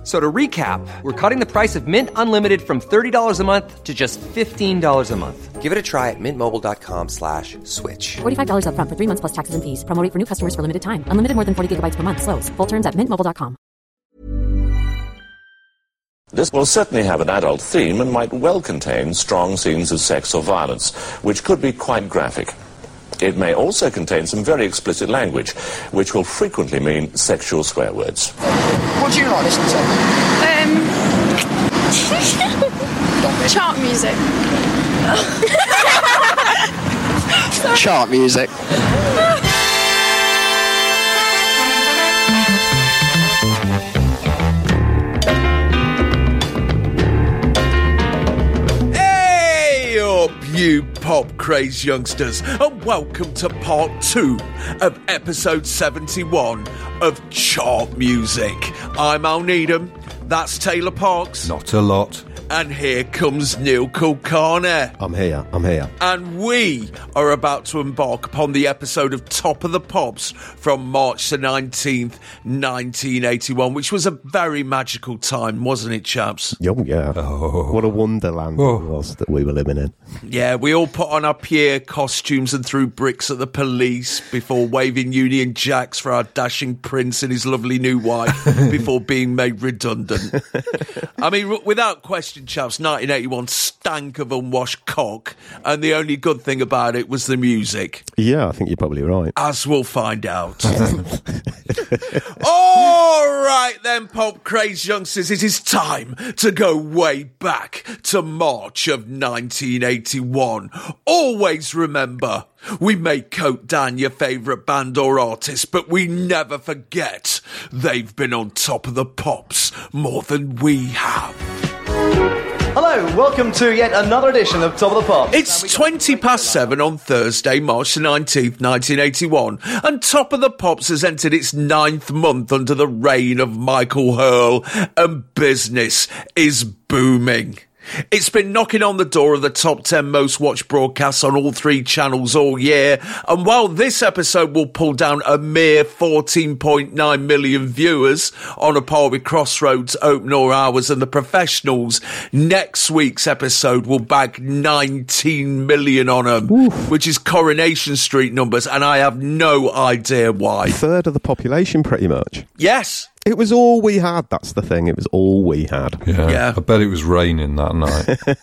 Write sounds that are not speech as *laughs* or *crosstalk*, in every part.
F- So to recap, we're cutting the price of Mint Unlimited from $30 a month to just $15 a month. Give it a try at mintmobile.com slash switch. $45 upfront for three months plus taxes and fees. Promo rate for new customers for limited time. Unlimited more than 40 gigabytes per month. Slows. Full terms at mintmobile.com. This will certainly have an adult theme and might well contain strong scenes of sex or violence, which could be quite graphic. It may also contain some very explicit language, which will frequently mean sexual swear words. What do you like listening to? Um, chart music. Chart music. Hey up, you pop craze youngsters, and welcome to part two of episode 71 of Chart Music. I'm Al Needham, that's Taylor Parkes, Not a lot. and here comes Neil Kulkarni. I'm here. I'm here. And we are about to embark upon the episode of Top of the Pops from March the 19th, 1981, which was a very magical time, wasn't it, chaps? Oh, yeah. Oh. What a wonderland Oh. it was that we were living in. Yeah, we all put on our Pierre costumes and threw bricks at the police before waving Union Jacks for our dashing prince and his lovely new wife *laughs* before being made redundant. I mean, without question, chaps, 1981 stank of unwashed cock, and the only good thing about it was the music, Yeah, I think you're probably right. as we'll find out. *laughs* All right, then, pop craze youngsters, it is time to go way back to March of 1981. Always remember, we may coat down your favourite band or artist, but we never forget they've been on top of the pops more than we have. Hello, welcome to yet another edition of Top of the Pops. It's 20 past seven on Thursday, March the 19th, 1981, and Top of the Pops has entered its ninth month under the reign of Michael Hurll, and business is booming. It's been knocking on the door of the top 10 most watched broadcasts on all three channels all year, and while this episode will pull down a mere 14.9 million viewers on a par with Crossroads, Open All Hours, and The Professionals, next week's episode will bag 19 million on them, which is Coronation Street numbers, and I have no idea why. Third of the population, pretty much. Yes, It was all we had. That's the thing. It was all we had. Yeah, Yeah. I bet it was raining that night.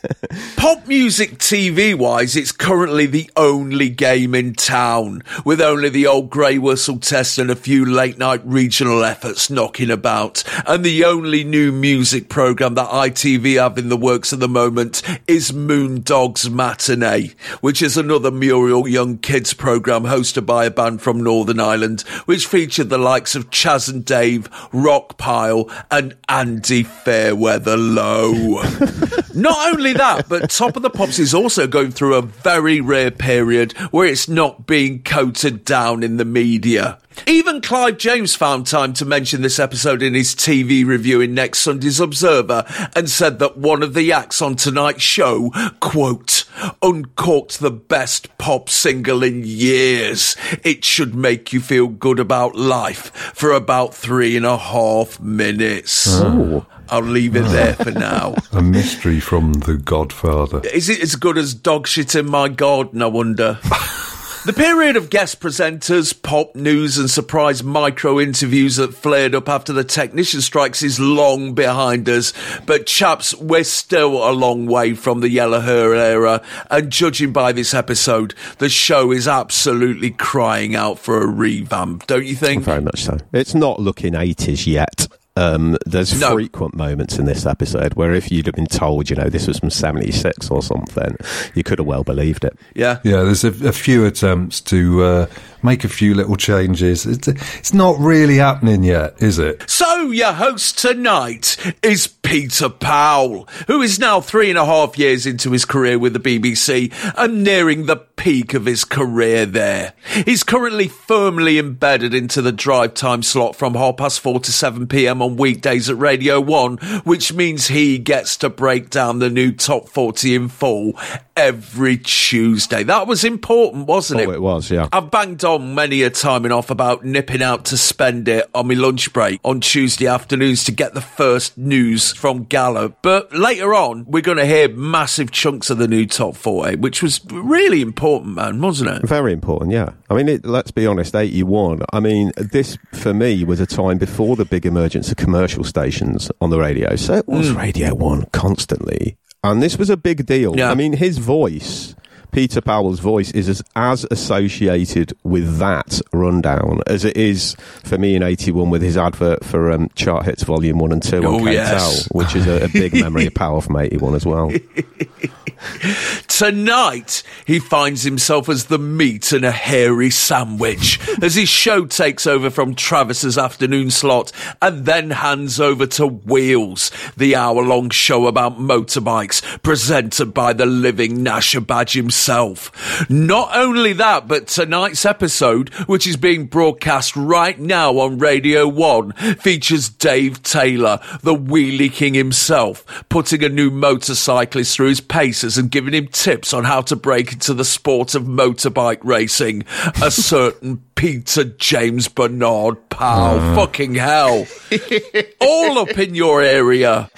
*laughs* Pop music TV wise, it's currently the only game in town, with only the old grey whistle test and a few late night regional efforts knocking about. And the only new music programme that ITV have in the works at the moment is Moondog's Matinee, which is another Muriel Young Kids programme hosted by a band from Northern Ireland, which featured the likes of Chas and Dave, Rockpile, and Andy Fairweather Low. *laughs* Not only that, but Top of the Pops is also going through a very rare period where it's not being coated down in the media. Even Clive James found time to mention this episode in his TV review in next Sunday's Observer and said that one of the acts on tonight's show, quote, uncorked the best pop single in years. It should make you feel good about life for about three and a half minutes. Oh. I'll leave it there for now. *laughs* a mystery from The Godfather. Is it as good as dog shit in my garden, I wonder? *laughs* The period of guest presenters, pop news, and surprise micro interviews that flared up after the technician strikes is long behind us. But, chaps, we're still a long way from the Yellow Hair era, and judging by this episode, the show is absolutely crying out for a revamp, don't you think? Very much so. It's not looking 80s yet. Um, there's No. frequent moments in this episode where if you'd have been told, you know, this was from 76 or something, you could have well believed it. Yeah. Yeah, there's a, a few attempts to uh, make a few little changes. It's, it's not really happening yet, is it? So, your host tonight is Peter Powell, who is now three and a half years into his career with the BBC and nearing the peak of his career there. He's currently firmly embedded into the drive time slot from half past four to 7 pm on weekdays at Radio 1, which means he gets to break down the new top 40 in full every Tuesday. That was important, wasn't Oh, it? it was, yeah. I've banged on many a time and off about nipping out to spend it on my lunch break on Tuesday afternoons to get the first news from Gala. But later on, we're going to hear massive chunks of the new top 40, which was really important, man, wasn't it? Very important, yeah. I mean, it, let's be honest, 81. I mean, this for me was a time before the big emergence of commercial stations on the radio. So it was hmm. Radio 1 constantly. And this was a big deal. Yeah. I mean, his voice, Peter Powell's voice, is as, as associated with that rundown as it is for me in 81 with his advert for um, Chart Hits Volume 1 and 2 Oh, on K-Tel, yes. which is a, a big *laughs* memory of Powell from 81 as well. *laughs* Tonight, he finds himself as the meat in a hairy sandwich as his show takes over from Travis's afternoon slot and then hands over to Wheels, the hour long show about motorbikes presented by the living Nasher Badge himself. Not only that, but tonight's episode, which is being broadcast right now on Radio 1, features Dave Taylor, the wheelie king himself, putting a new motorcyclist through his paces and giving him tips on how to break into the sport of motorbike racing. A *laughs* certain Peter James Bernard Powell. Uh. Fucking hell. All up in your area. *laughs*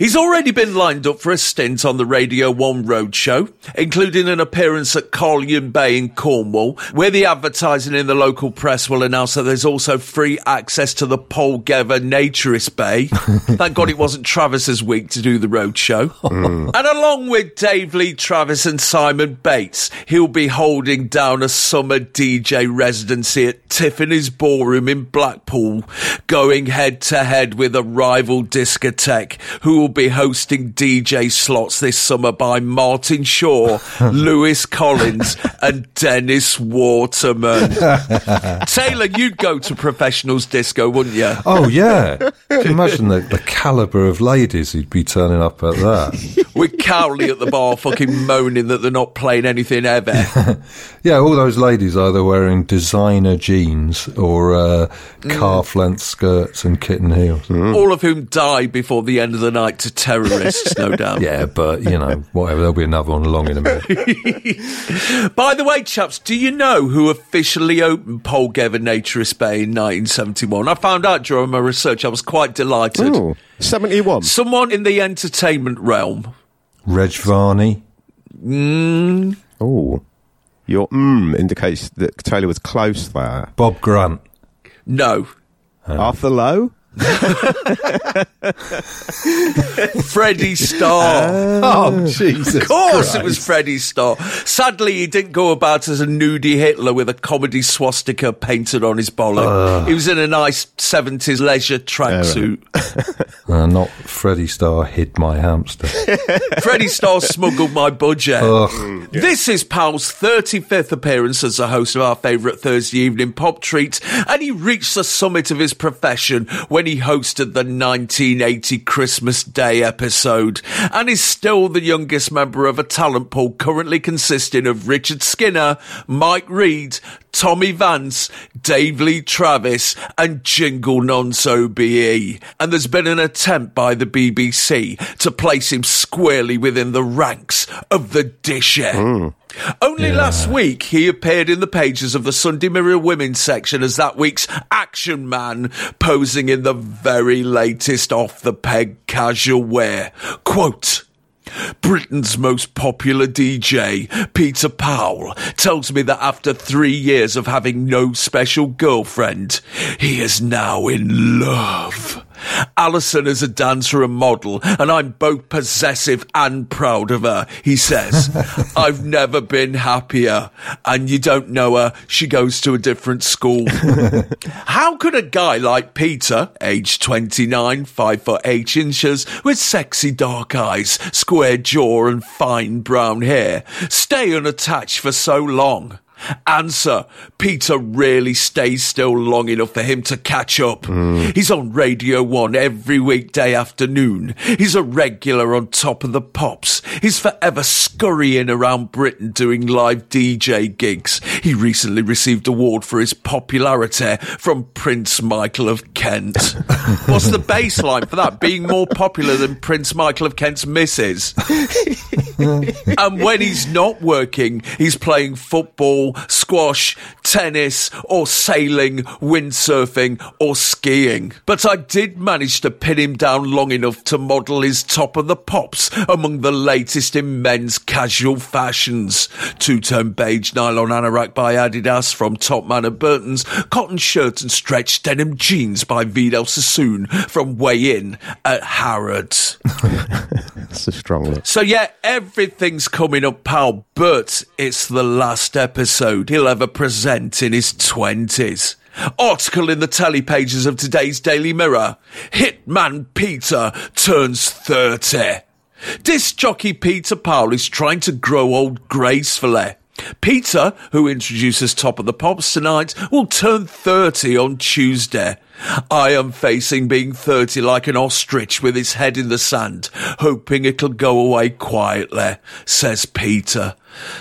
He's already been lined up for a stint on the Radio 1 Roadshow, including an appearance at Carlyon Bay in Cornwall, where the advertising in the local press will announce that there's also free access to the Polgaver Naturist Bay. *laughs* Thank God it wasn't Travis's week to do the Roadshow. Mm. And along with Dave Lee Travis and Simon Bates, he'll be holding down a summer DJ residency at Tiffany's Ballroom in Blackpool, going head to head with a rival discotheque who will be hosting DJ slots this summer by Martin Shaw, *laughs* Lewis Collins, and Dennis Waterman. *laughs* Taylor, you'd go to professionals disco, wouldn't you? Oh, yeah. *laughs* Can you imagine the, the calibre of ladies who'd be turning up at that? With Cowley at the bar fucking moaning that they're not playing anything ever. Yeah, all those ladies either wearing designer jeans or uh, calf length skirts and kitten heels. All of whom die before the end of the night to terrorists, no doubt. *laughs* Yeah, but, you know, whatever. There'll be another one along in a minute. *laughs* By the way, chaps, do you know who officially opened Polgaver Naturist Bay in 1971? I found out during my research. I was quite delighted. Ooh, 71. Someone in the entertainment realm. Reg Varney. Oh, your mm indicates that Taylor was close there. Bob Grant. No. Arthur Lowe? *laughs* Freddie Starr. Oh, Jesus. Of course it was Freddie Starr. Sadly, he didn't go about as a nudie Hitler with a comedy swastika painted on his bollock. he was in a nice 70s leisure tracksuit. Uh, *laughs* not Freddie Starr hid my hamster. *laughs* Freddie Starr smuggled my budget. Ugh. This is Powell's 35th appearance as the host of our favourite Thursday evening pop treat, and he reached the summit of his profession when he hosted the 1980 Christmas Day episode, and is still the youngest member of a talent pool currently consisting of Richard Skinner, Mike Read, Tommy Vance, Dave Lee Travis, and Jingle Nonso BE. And there's been an attempt by the BBC to place him squarely within the ranks of the Disher. Hmm. Only last week he appeared in the pages of the Sunday Mirror Women's section as that week's action man, posing in the very latest off the peg casual wear. Quote, Britain's most popular DJ, Peter Powell, tells me that after three years of having no special girlfriend, he is now in love. Alison is a dancer and model, and I'm both possessive and proud of her, he says. *laughs* I've never been happier. And you don't know her, she goes to a different school. *laughs* How could a guy like Peter, aged 29, 5 foot 8 inches, with sexy dark eyes, square jaw, and fine brown hair, stay unattached for so long? Answer. Peter really stays still long enough for him to catch up. Mm. He's on Radio 1 every weekday afternoon. He's a regular on top of the pops. He's forever scurrying around Britain doing live DJ gigs. He recently received an award for his popularity from Prince Michael of Kent. *laughs* What's the baseline for that? Being more popular than Prince Michael of Kent's missus? *laughs* and when he's not working, he's playing football, squash, tennis, or sailing, windsurfing, or skiing. But I did manage to pin him down long enough to model his top of the pops among the latest in men's casual fashions. Two-tone beige nylon anorak by Adidas from Topman and Burton's, cotton shirt and stretched denim jeans by Vidal Sassoon from Way In at Harrods. *laughs* That's a strong look. So yeah, everything's coming up, pal, but it's the last episode he'll ever present in his twenties. Article in the telly pages of today's Daily Mirror. Hitman Peter turns 30. Disc jockey Peter Powell is trying to grow old gracefully. Peter, who introduces Top of the Pops tonight, will turn 30 on Tuesday. I am facing being 30 like an ostrich with his head in the sand, hoping it'll go away quietly, says Peter.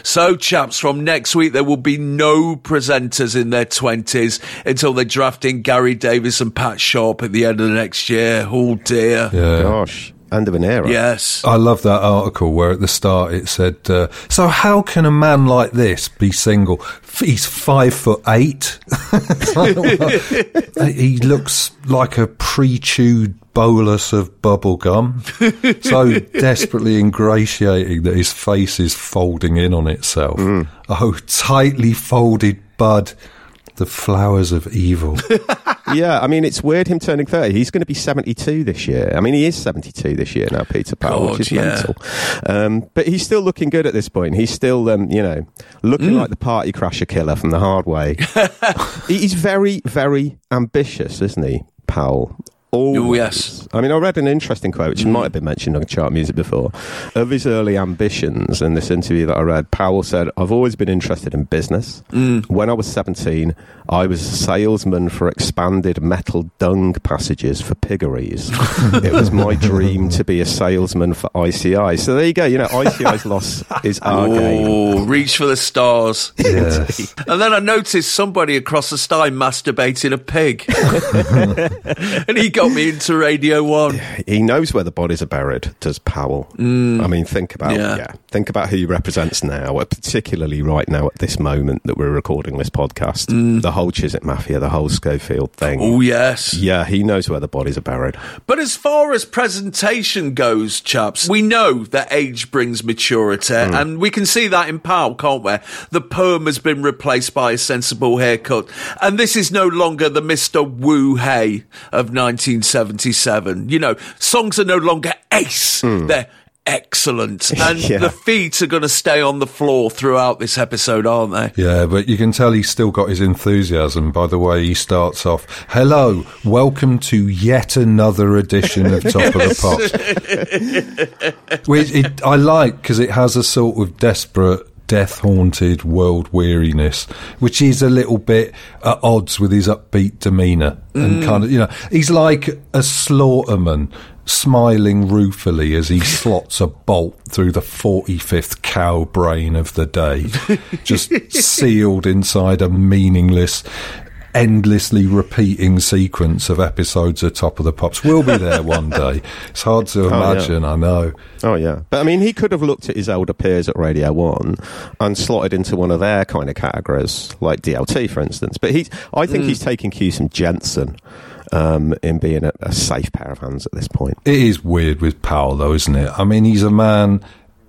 So, chaps, from next week there will be no presenters in their 20s until they're drafting Gary Davies and Pat Sharp at the end of the next year. Oh dear. Yeah. Gosh, end of an era. Yes. I love that article where at the start it said, uh, "So how can a man like this be single? He's five foot eight. *laughs* he looks like a pre-chewed bolus of bubble gum, so desperately ingratiating that his face is folding in on itself. Oh, tightly folded bud." The flowers of evil. *laughs* yeah, I mean, it's weird him turning 30. He's going to be 72 this year. I mean, he is 72 this year now, Peter Powell, God, which is yeah. mental. Um, but he's still looking good at this point. He's still, um, you know, looking like the party crasher killer from the hard way. *laughs* He's very, very ambitious, isn't he, Powell? Always. Oh, yes. I mean, I read an interesting quote, which mm. might have been mentioned on chart music before, of his early ambitions. In this interview that I read, Powell said, I've always been interested in business. Mm. When I was 17, I was a salesman for expanded metal dung passages for piggeries. *laughs* it was my dream to be a salesman for ICI. So there you go. You know, ICI's loss is our game. Oh, reach for the stars. yes. *laughs* And then I noticed somebody across the sty masturbating a pig. *laughs* and he got me into Radio 1. He knows where the bodies are buried, does Powell. Mm. I mean, think about Yeah. yeah. think about who he represents now, uh, particularly right now at this moment that we're recording this podcast. Mm. The whole Chiswick Mafia, the whole Schofield thing. Oh, yes. Yeah, he knows where the bodies are buried. But as far as presentation goes, chaps, we know that age brings maturity, mm. and we can see that in Powell, can't we? The perm has been replaced by a sensible haircut, and this is no longer the Mr. Wu Hey of 1977. You know, songs are no longer ace, hmm. they're excellent, *laughs* and Yeah. the feet are going to stay on the floor throughout this episode, aren't they? Yeah, but you can tell he's still got his enthusiasm by the way he starts off. Hello, welcome to yet another edition of Top of the Pops. *laughs* Which it, I like because it has a sort of desperate, death haunted world weariness, which is a little bit at odds with his upbeat demeanour. And mm. kind of, you know, he's like a slaughterman. Smiling ruefully as he *laughs* slots a bolt through the 45th cow brain of the day, just *laughs* sealed inside a meaningless, endlessly repeating sequence of episodes of Top of the Pops. We'll be there one *laughs* day. It's hard to yeah. imagine, I know. Oh yeah, but I mean, he could have looked at his older peers at Radio One and slotted into one of their kind of categories, like DLT, for instance. But he's, I think he's taking cues from Jensen um, in being a, a safe pair of hands at this point. It is weird with Powell, though, isn't it? I mean, he's a man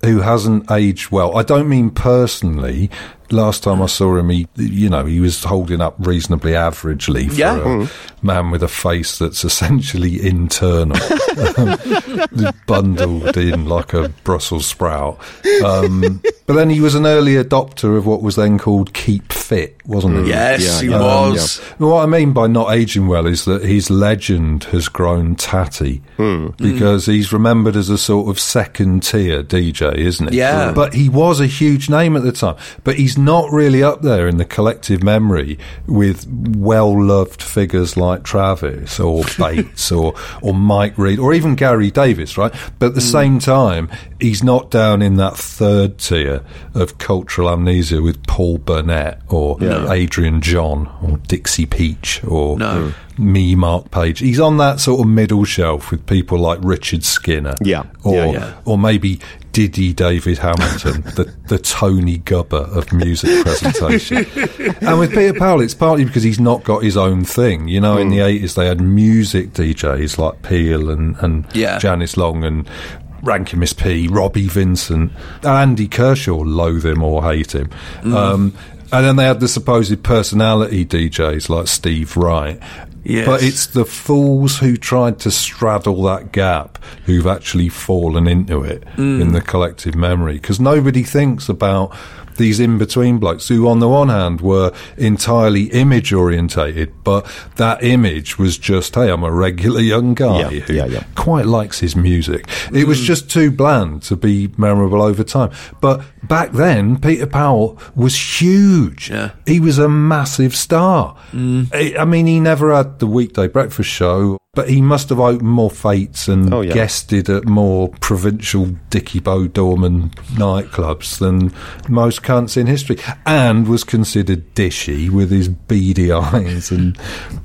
who hasn't aged well. I don't mean personally. Last time I saw him, he, you know, he was holding up reasonably averagely for Yeah. a hmm. man with a face that's essentially internal, *laughs* um, bundled in like a Brussels sprout. Um, but then he was an early adopter of what was then called Keep Fit, wasn't he? Yes, Yeah, he yeah. was. Um, what I mean by not aging well is that his legend has grown tatty hmm. because he's remembered as a sort of second tier DJ, isn't he? Yeah. But he was a huge name at the time. But he's not really up there in the collective memory with well-loved figures like Travis or *laughs* Bates or or Mike Read or even Gary Davies, right? But at the mm. same time, he's not down in that third tier of cultural amnesia with Paul Burnett or Adrian John or Dixie Peach or No. Me, Mark Page. He's on that sort of middle shelf with people like Richard Skinner. Yeah. Or, Yeah, yeah. or maybe Diddy David Hamilton, *laughs* the, the Tony Gubba of music *laughs* presentation. and with Peter Powell, it's partly because he's not got his own thing. You know, in the 80s, they had music DJs like Peel and, and Yeah. Janice Long and Ranking Miss P, Robbie Vincent, and Andy Kershaw loathe him or hate him. Um, and then they had the supposed personality DJs like Steve Wright. Yes. But it's the fools who tried to straddle that gap who've actually fallen into it mm. in the collective memory because nobody thinks about these in between blokes who, on the one hand, were entirely image orientated, but that image was just, hey, I'm a regular young guy Yeah, who yeah, yeah. quite likes his music. It was mm. just too bland to be memorable over time. But back then, Peter Powell was huge. He was a massive star. Mm. I I mean, he never had the weekday breakfast show, but he must have opened more fates and Oh, yeah. guested at more provincial Dickie Bo Dorman nightclubs than most cunts in history, and was considered dishy with his beady *laughs* eyes and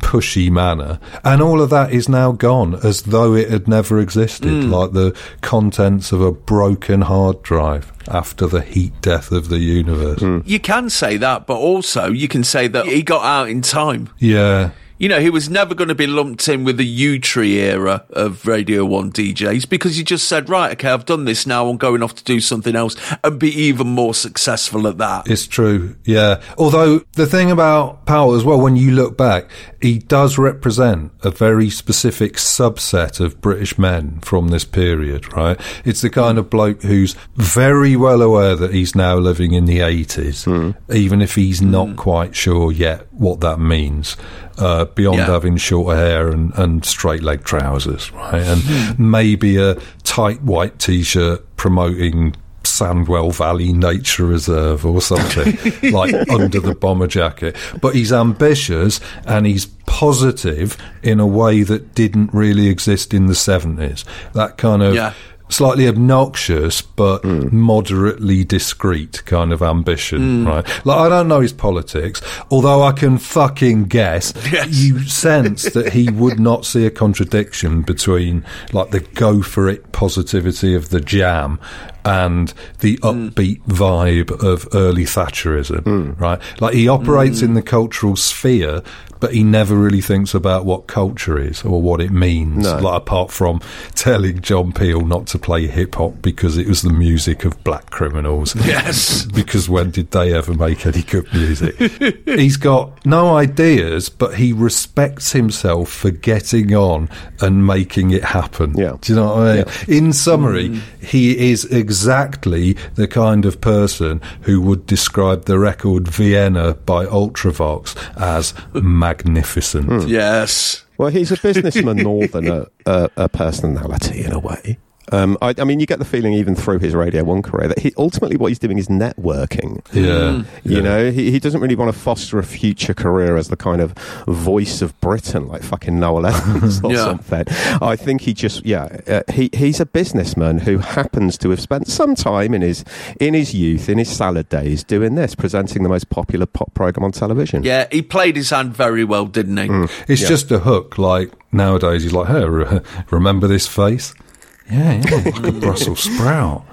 pushy manner. And all of that is now gone as though it had never existed, hmm. like the contents of a broken hard drive after the heat death of the universe. Hmm. You can say that, but also you can say that he got out in time. Yeah. You know, he was never going to be lumped in with the Yewtree era of Radio 1 DJs because he just said, right, okay, I've done this now, I'm going off to do something else and be even more successful at that. It's true, yeah. Although the thing about Powell as well, when you look back, he does represent a very specific subset of British men from this period, right? It's the kind of bloke who's very well aware that he's now living in the 80s, hmm. even if he's not quite sure yet what that means. Uh, beyond Yeah. having shorter hair and, and straight leg trousers, right? And maybe a tight white t shirt promoting Sandwell Valley Nature Reserve or something *laughs* like under the bomber jacket. But he's ambitious and he's positive in a way that didn't really exist in the 70s. That kind of Yeah. Slightly obnoxious but hmm. moderately discreet kind of ambition, hmm. right? Like I don't know his politics, although I can fucking guess. *laughs* Yes. You sense that he would not see a contradiction between like the go for it positivity of the jam and the hmm. upbeat vibe of early Thatcherism, hmm. right? Like he operates hmm. in the cultural sphere, but he never really thinks about what culture is or what it means. No. Like apart from telling John Peel not to play hip hop because it was the music of black criminals. *laughs* Yes. because when did they ever make any good music? *laughs* He's got no ideas, but he respects himself for getting on and making it happen. Yeah. Do you know what I mean? In summary, he is exactly the kind of person who would describe the record Vienna by Ultravox as magnificent. Hmm. Yes. Well, he's a businessman more than a, a, a personality in a way. Um, I, I mean, you get the feeling even through his Radio One career that he ultimately what he's doing is networking. Yeah. You Yeah. know, he, he doesn't really want to foster a future career as the kind of voice of Britain, like fucking Noel Evans *laughs* or Yeah. something. I think he just, yeah, uh, he he's a businessman who happens to have spent some time in his in his youth, in his salad days, doing this, presenting the most popular pop program on television. Yeah, he played his hand very well, didn't he? It's Yeah. just a hook. Like nowadays, he's like, "Hey, re- remember this face?" Yeah, yeah, *laughs* like a Brussels sprout.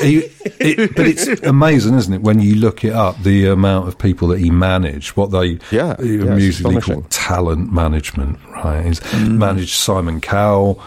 He, it, but it's amazing, isn't it, when you look it up, the amount of people that he managed, what they Yeah, uh, yeah, musically astonishing. call talent management, right? He's managed Simon Cowell,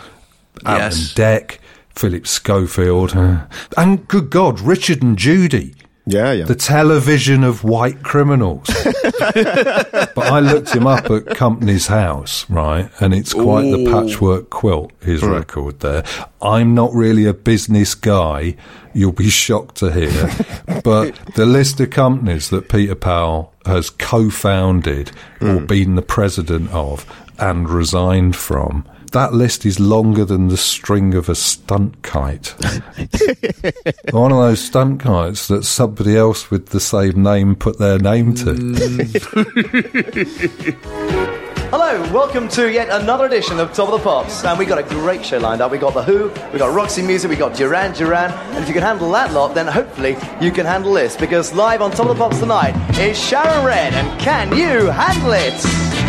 Alan Yes. Deck, Philip Schofield, uh, and good God, Richard and Judy. Yeah, yeah. The television of white criminals. *laughs* but I looked him up at Companies House, right? And it's quite the patchwork quilt, his record there. I'm not really a business guy. You'll be shocked to hear. *laughs* but the list of companies that Peter Powell has co founded or hmm. been the president of and resigned from. That list is longer than the string of a stunt kite. *laughs* One of those stunt kites that somebody else with the same name put their name to. *laughs* Hello, welcome to yet another edition of Top of the Pops. And we got a great show lined up. We got The Who, we got Roxy Music, we got Duran Duran. And if you can handle that lot, then hopefully you can handle this. Because live on Top of the Pops tonight is Sharon Redd. And can you handle it?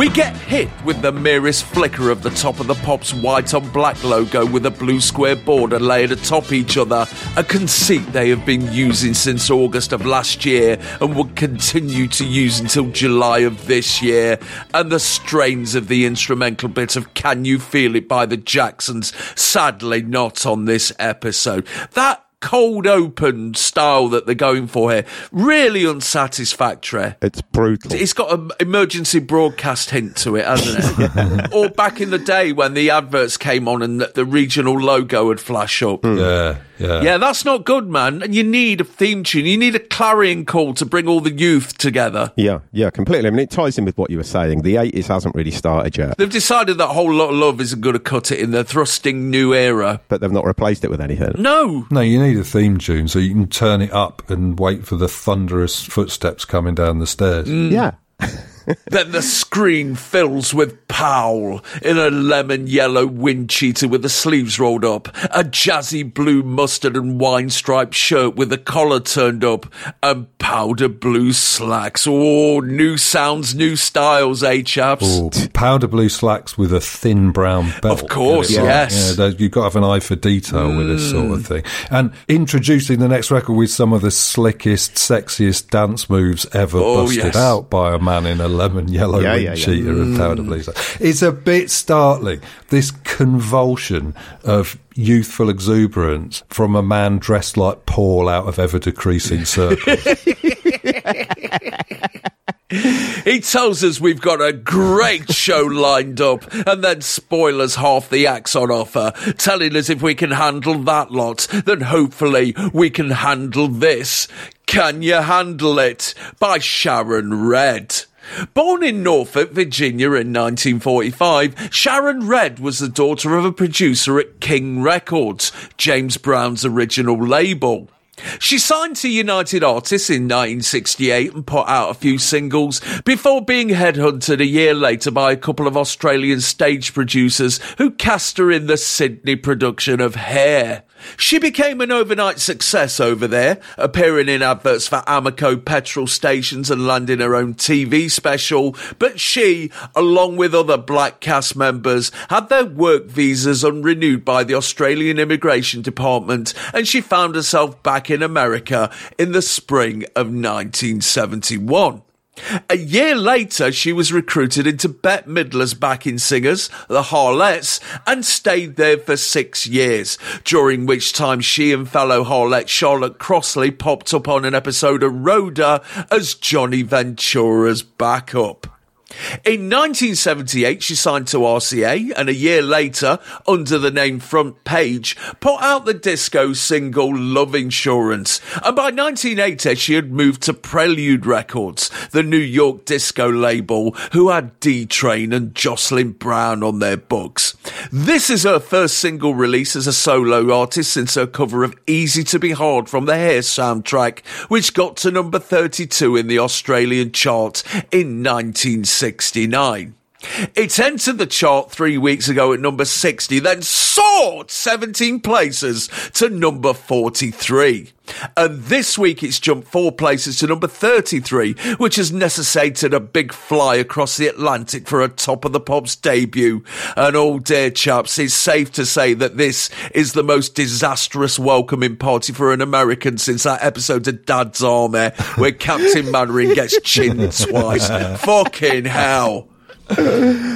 We get hit with the merest flicker of the top of the Pops white on black logo with a blue square border layered atop each other, a conceit they have been using since August of last year and will continue to use until July of this year, and the strains of the instrumental bit of Can You Feel It by the Jacksons, sadly not on this episode. That cold open style that they're going for here really unsatisfactory It's brutal. it's got an emergency broadcast hint to it, hasn't it? *laughs* or back in the day when the adverts came on and the, the regional logo would flash up. Yeah, yeah. Yeah, that's not good, man. And you need a theme tune. You need a clarion call to bring all the youth together. Yeah, yeah, completely. I mean, it ties in with what you were saying. The 80s hasn't really started yet, They've decided that whole lot of love isn't going to cut it in their thrusting new era. but they've not replaced it with anything. No. No, you need a theme tune so you can turn it up and wait for the thunderous footsteps coming down the stairs. Yeah. Mm. *laughs* then the screen fills with Powell in a lemon yellow wind cheater with the sleeves rolled up, a jazzy blue mustard and wine striped shirt with the collar turned up, and powder blue slacks. Oh, new sounds, new styles, eh, chaps? Or powder blue slacks with a thin brown belt. Of course, yes. Yeah, you've got to have an eye for detail with this sort Mm. of thing. And introducing the next record with some of the slickest, sexiest dance moves ever Oh, busted yes. out by a man in a lemon yellow Yeah, wind yeah, yeah. cheater and powder blue slacks. It's a bit startling, this convulsion of youthful exuberance from a man dressed like Paul out of ever decreasing circles. *laughs* He tells us we've got a great show lined up and then spoilers half the acts on offer, telling us if we can handle that lot, then hopefully we can handle this. Can you handle it? By Sharon Redd. Born in Norfolk, Virginia in 1945, Sharon Redd was the daughter of a producer at King Records, James Brown's original label. She signed to United Artists in 1968 and put out a few singles before being headhunted a year later by a couple of Australian stage producers who cast her in the Sydney production of Hair. She became an overnight success over there, appearing in adverts for Amoco petrol stations and landing her own TV special. But she, along with other black cast members, had their work visas unrenewed by the Australian Immigration Department, and she found herself back in America in the spring of 1971. A year later, she was recruited into Bette Midler's backing singers, the Harlettes, and stayed there for six years, during which time she and fellow Harlette Charlotte Crossley popped up on an episode of Rhoda as Johnny Ventura's backup. In 1978, she signed to RCA, and a year later, under the name Front Page, put out the disco single Love Insurance. And by 1980, she had moved to Prelude Records, the New York disco label, who had D Train and Jocelyn Brown on their books. This is her first single release as a solo artist since her cover of Easy to Be Hard from the Hair soundtrack, which got to number 32 in the Australian chart in 1969. It entered the chart three weeks ago at number 60, then soared 17 places to number 43. And this week it's jumped four places to number 33, which has necessitated a big fly across the Atlantic for a top of the pops debut. And oh dear chaps, it's safe to say that this is the most disastrous welcoming party for an American since that episode of Dad's Army where Captain Mainwaring gets chinned twice. *laughs* Fucking hell.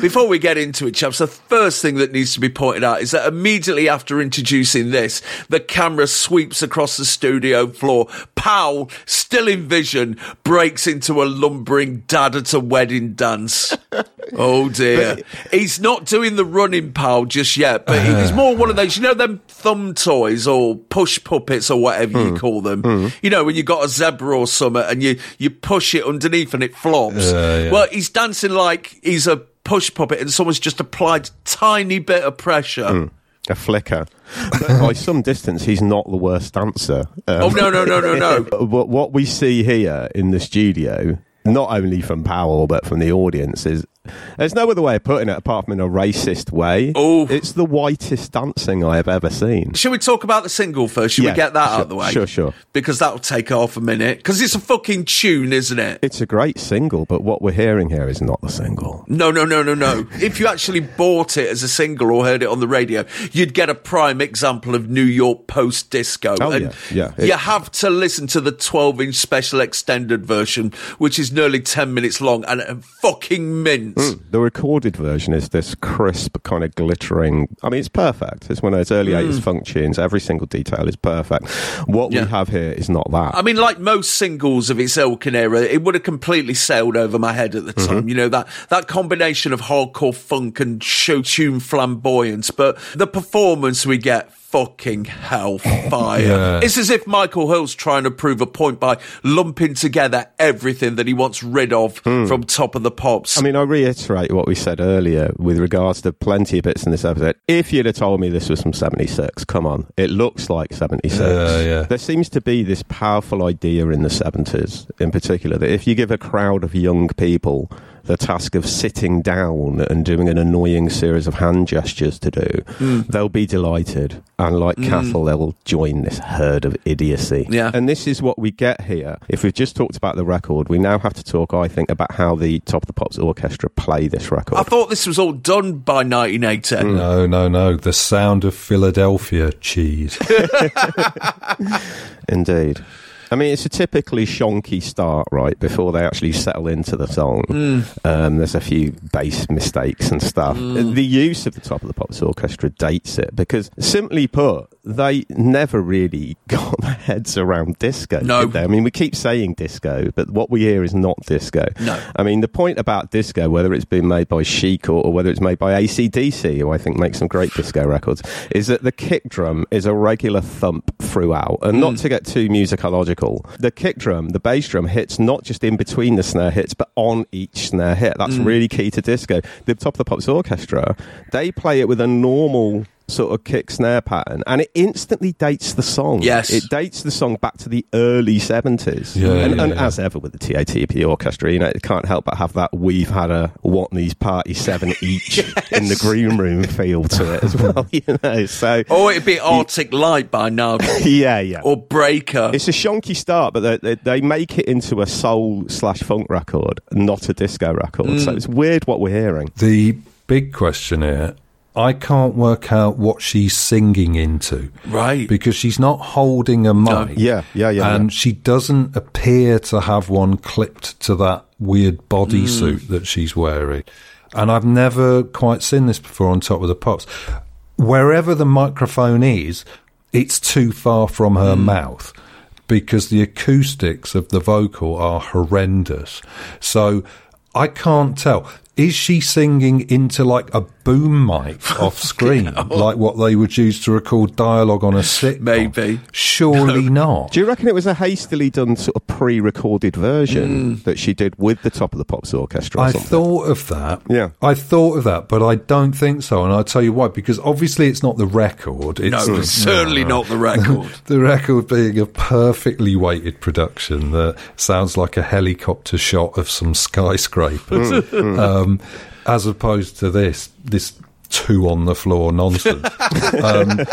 Before we get into it, chaps, the first thing that needs to be pointed out is that immediately after introducing this, the camera sweeps across the studio floor. Powell, still in vision, breaks into a lumbering dad at a wedding dance. *laughs* Oh dear. He's not doing the running Powell just yet, but he's uh. more one of those, you know, them thumb toys or push puppets or whatever you hmm. call them. Hmm. You know, when you got a zebra or something and you, you push it underneath and it flops. Yeah, yeah. Well, he's dancing like he's a push puppet and someone's just applied tiny bit of pressure. A flicker. But by some distance, he's not the worst dancer. Um, Oh no no no no no! *laughs* But what we see here in the studio, not only from Powell but from the audience, is there's no other way of putting it apart from in a racist way. Oh. it's the whitest dancing I have ever seen. Should we talk about the single first? Should Yeah, we get that out of the way? sure, sure. Because that'll take half a minute. Because it's a fucking tune, isn't it? It's a great single, but what we're hearing here is not the single. No, no, no, no, no. if you actually bought it as a single or heard it on the radio, you'd get a prime example of New York post disco. Oh, and yeah, yeah. It- you have to listen to the 12 inch special extended version, which is nearly 10 minutes long and a fucking mint. The recorded version is this crisp, kind of glittering. I mean, it's perfect. It's one of those early 80s funk tunes. Every single detail is perfect. What Yeah. we have here is not that. I mean, like most singles of its ilk and era, it would have completely sailed over my head at the Mm-hmm. time. You know, that, that combination of hardcore funk and show tune flamboyance. But the performance we get, fucking hellfire. *laughs* Yeah. It's as if Michael Hurll's trying to prove a point by lumping together everything that he wants rid of hmm. from Top of the Pops. I mean, I reiterate what we said earlier with regards to plenty of bits in this episode. If you'd have told me this was from 76, come on, it looks like 76. Yeah, yeah. There seems to be this powerful idea in the 70s, in particular, that if you give a crowd of young people the task of sitting down and doing an annoying series of hand gestures to do, Hmm. they'll be delighted. And like Cattle, they'll join this herd of idiocy. Yeah. And this is what we get here. If we've just talked about the record, we now have to talk, I think, about how the Top of the Pops Orchestra play this record. I thought this was all done by 1980. Hmm. No, no, no. The sound of Philadelphia cheese. *laughs* Indeed. I mean, it's a typically shonky start, right? Before they actually settle into the song, um, there's a few bass mistakes and stuff. The use of the top of the Pops Orchestra dates it because, simply put, they never really *laughs* got their heads around disco. No. did they? I mean, we keep saying disco, but what we hear is not disco. No. I mean, the point about disco, whether it's been made by Chic or, or whether it's made by ACDC, who I think makes some great disco records, is that the kick drum is a regular thump throughout. And not mm. to get too musicological, the kick drum, the bass drum hits not just in between the snare hits, but on each snare hit. That's mm. really key to disco. The Top of the Pops Orchestra, they play it with a normal sort of kick snare pattern and it instantly dates the song Yes. it dates the song back to the early 70s Yeah, and, yeah, and yeah. as ever with the TOTP orchestra, you know, it can't help but have that we've had a Watney's party seven *laughs* each in the green room feel to it as well, *laughs* you know. So, Or it'd be Arctic Lite by now. *laughs* yeah, yeah. or Breaker. It's a shonky start, but they, they, they make it into a soul slash funk record, not a disco record. So mm. it's weird what we're hearing. the big question here I can't work out what she's singing into. Right. Because she's not holding a mic. Yeah, yeah, yeah, And yeah. she doesn't appear to have one clipped to that weird bodysuit mm. that she's wearing. And I've never quite seen this before on Top of the Pops. Wherever the microphone is, it's too far from her mm. mouth because the acoustics of the vocal are horrendous. So I can't tell. Is she singing into like a boom mic *laughs* off screen, like what they would use to record dialogue on a sitcom? Maybe. Surely not. Do you reckon it was a hastily done sort of pre-recorded version hmm. that she did with the Top of the Pops Orchestra? Or I something? thought of that. Yeah. I thought of that, but I don't think so. And I'll tell you why. Because obviously it's not the record. It's no, the, certainly not the record. *laughs* the record being a perfectly weighted production that sounds like a helicopter shot of some skyscrapers, hmm, hmm. um, Um, as opposed to this this two on the floor nonsense. *laughs* um,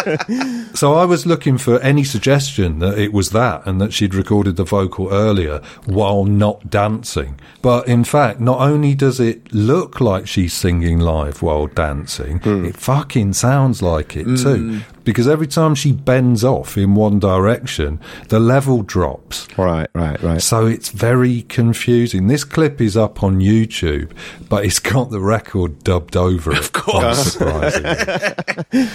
so I was looking for any suggestion that it was that and that she'd recorded the vocal earlier while not dancing. But in fact, not only does it look like she's singing live while dancing, hmm. it fucking sounds like it too. Hmm. Because every time she bends off in one direction, the level drops. Right, right, right. So it's very confusing. This clip is up on YouTube, but it's got the record dubbed over. Of course.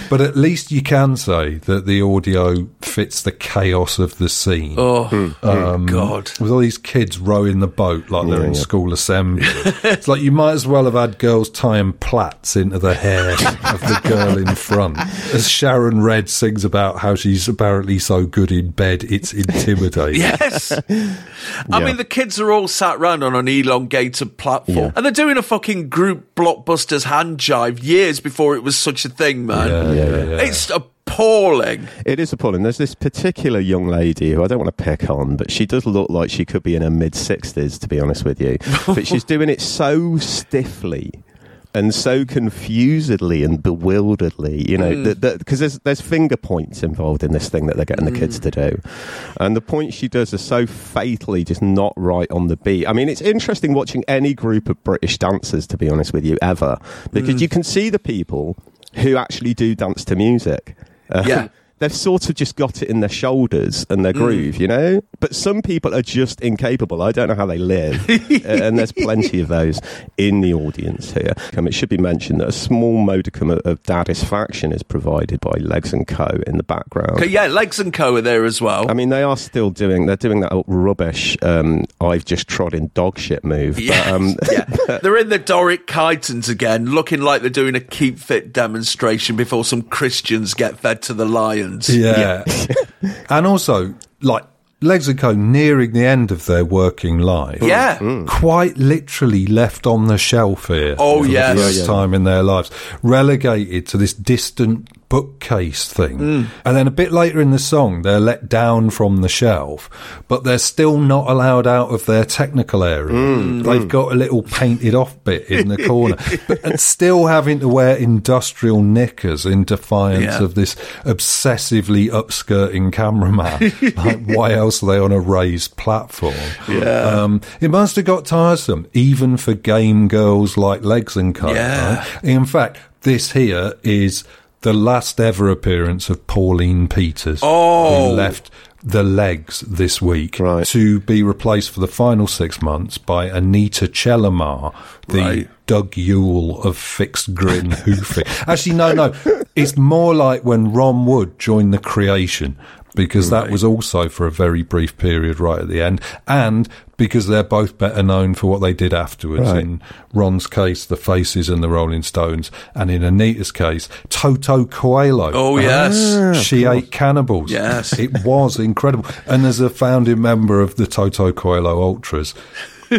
but at least you can say that the audio fits the chaos of the scene. Oh, Um, God. With all these kids rowing the boat like they're Yeah, in yeah. school assembly. *laughs* it's like you might as well have had girls tying plaits into the hair of the girl in front. As Sharon Red sings about how she's apparently so good in bed, it's *laughs* intimidating. Yes. *laughs* I mean, the kids are all sat round on an elongated platform Yeah. and they're doing a fucking group blockbusters hand jive years before it was such a thing, man. Yeah, yeah, yeah. It's appalling. It is appalling. There's this particular young lady who I don't want to pick on, but she does look like she could be in her mid 60s, to be honest with you. *laughs* but she's doing it so stiffly. And so confusedly and bewilderedly, you know, Mm. because there's there's finger points involved in this thing that they're getting the Mm. kids to do, and the points she does are so fatally just not right on the beat. I mean, it's interesting watching any group of British dancers, to be honest with you, ever, because Mm. you can see the people who actually do dance to music. Uh, Yeah. They've sort of just got it in their shoulders and their groove, you know? But some people are just incapable. I don't know how they live. *laughs* And there's plenty of those in the audience here. Um, it should be mentioned that a small modicum of, of satisfaction is provided by Legs and Co. in the background. Okay, yeah, Legs and Co are there as well. I mean, they are still doing. They're doing that rubbish. Um, I've just trod in dog shit move. But, *laughs* Yeah, *laughs* um, yeah. They're in the Doric Chitons again, looking like they're doing a keep fit demonstration before some Christians get fed to the lions. Yeah. *laughs* and also, like, Legs and Co. nearing the end of their working life. Yeah. Mm. Quite literally left on the shelf here. Oh, for yes. the first Yeah, yeah. time in their lives. Relegated to this distant bookcase thing. Mm. And then a bit later in the song, they're let down from the shelf, but they're still not allowed out of their technical area. Mm. They've got a little painted off bit in the corner, *laughs* but, and still having to wear industrial knickers in defiance Yeah. of this obsessively upskirting cameraman. *laughs* like, why else are they on a raised platform? Yeah. Um, it must have got tiresome, even for game girls like Legs and Co. Yeah. right? In fact, this here is the last ever appearance of Pauline Peters, Oh. who left the legs this week Right. to be replaced for the final six months by Anita Chellamah, the Right. Doug Yule of fixed grin *laughs* hoofing. Actually, no, no. It's more like when Ron Wood joined the creation because hmm. that was also for a very brief period right at the end and because they're both better known for what they did afterwards. Right. In Ron's case, the Faces and the Rolling Stones, and in Anita's case, Toto Coelo. Oh, yes. she ate cannibals. Yes. It was incredible. And as a founding member of the Toto Coelo Ultras,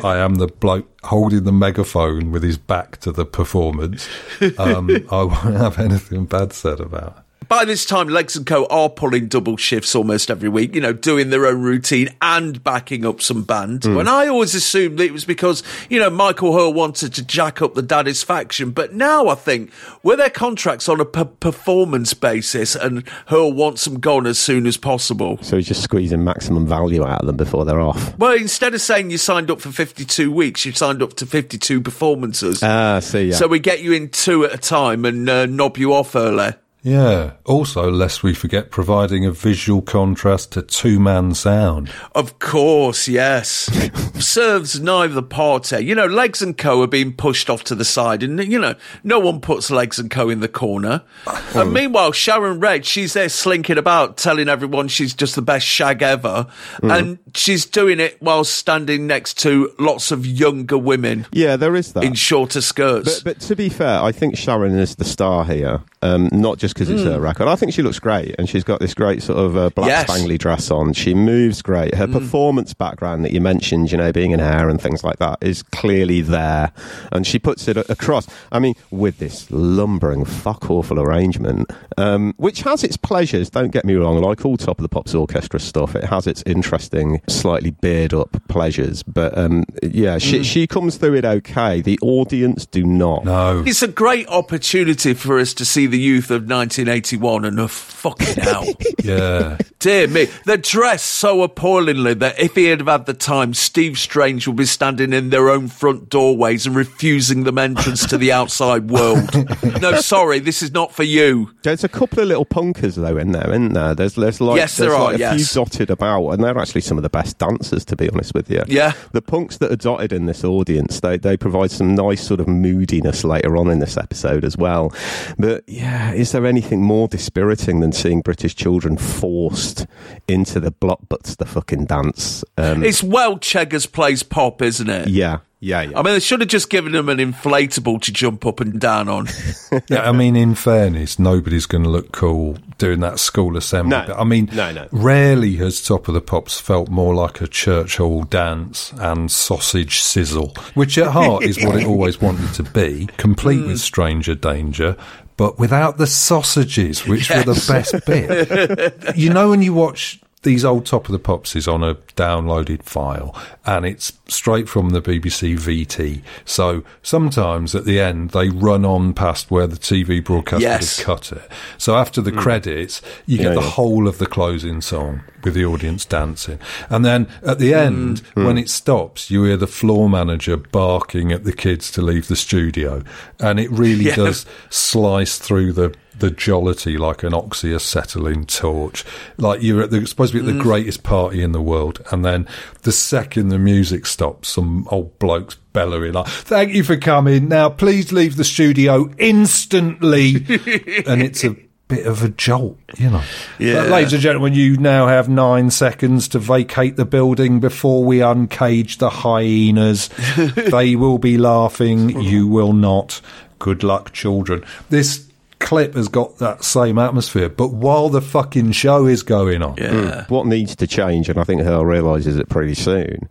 I am the bloke holding the megaphone with his back to the performance. Um, I won't have anything bad said about it. By this time, Legs and Co are pulling double shifts almost every week, you know, doing their own routine and backing up some band. Hmm. And I always assumed that it was because, you know, Michael Hurll wanted to jack up the Daddy's faction. But now I think, were their contracts on a p- performance basis and Hurll wants them gone as soon as possible? so he's just squeezing maximum value out of them before they're off. Well, instead of saying you signed up for 52 weeks, you signed up to 52 performances. Ah, see, yeah. So we get you in two at a time and uh, knob you off early. Yeah. Also, lest we forget providing a visual contrast to two man sound. Of course, yes. *laughs* Serves neither party. You know, Legs and Co. are being pushed off to the side, and, you know, no one puts Legs and Co. in the corner. and meanwhile, Sharon Redd, she's there slinking about, telling everyone she's just the best shag ever. And she's doing it while standing next to lots of younger women yeah, there is that. in shorter skirts. But, but to be fair, I think Sharon is the star here, um, not just because it's her record. I think she looks great, and she's got this great sort of uh, black Yes. spangly dress on. She moves great. Her performance background that you mentioned, you know, being in hair and things like that, is clearly there, and she puts it across. I mean, with this lumbering, fuck awful arrangement, um, which has its pleasures. Don't get me wrong. Like all Top of the Pops orchestra stuff, it has its interesting, slightly beard up pleasures. But um, yeah, she, she comes through it okay. The audience do not. No. It's a great opportunity for us to see the youth of 1981 and a fucking hell. *laughs* Yeah. Dear me, they're dressed so appallingly that if he had had the time, Steve Strange would be standing in their own front doorways and refusing them entrance to the outside world. *laughs* no, sorry, this is not for you. There's a couple of little punkers though in there, isn't there? There's, there's like Yes, there there's are, like a yes. few dotted about, and they're actually some of the best dancers, to be honest with you. Yeah. the punks that are dotted in this audience, they they provide some nice sort of moodiness later on in this episode as well. But yeah, is there anything more dispiriting than seeing British children forced into the Blockbusters fucking dance? Um, It's well Cheggers plays pop, isn't it? yeah, yeah, yeah. I mean, they should have just given them an inflatable to jump up and down on. *laughs* Yeah, I mean, in fairness, nobody's going to look cool doing that school assembly. No. But, I mean, No, no. rarely has Top of the Pops felt more like a church hall dance and sausage sizzle, which at heart is what it *laughs* always wanted to be, complete with stranger danger. But without the sausages, which were the best bit. you know, when you watch these old Top of the Pops is on a downloaded file, and it's straight from the BBC VT. So sometimes at the end they run on past where the TV broadcaster Yes. cut it. So after the hmm. credits, you get the yeah. whole of the closing song with the audience dancing, and then at the hmm. end, hmm. when it stops, you hear the floor manager barking at the kids to leave the studio, and it really *laughs* Yeah. does slice through the the jollity like an oxyacetylene torch. Like you're at the supposed to be at the greatest party in the world, and then the second the music stops, some old blokes bellowing like, "Thank you for coming. Now please leave the studio instantly." *laughs* and it's a bit of a jolt, you know. Yeah. But ladies and gentlemen, you now have nine seconds to vacate the building before we uncage the hyenas. *laughs* they will be laughing. You will not. Good luck, children. This clip has got that same atmosphere, but while the fucking show is going on, Yeah. Hmm. what needs to change, and I think Hurll realizes it pretty soon,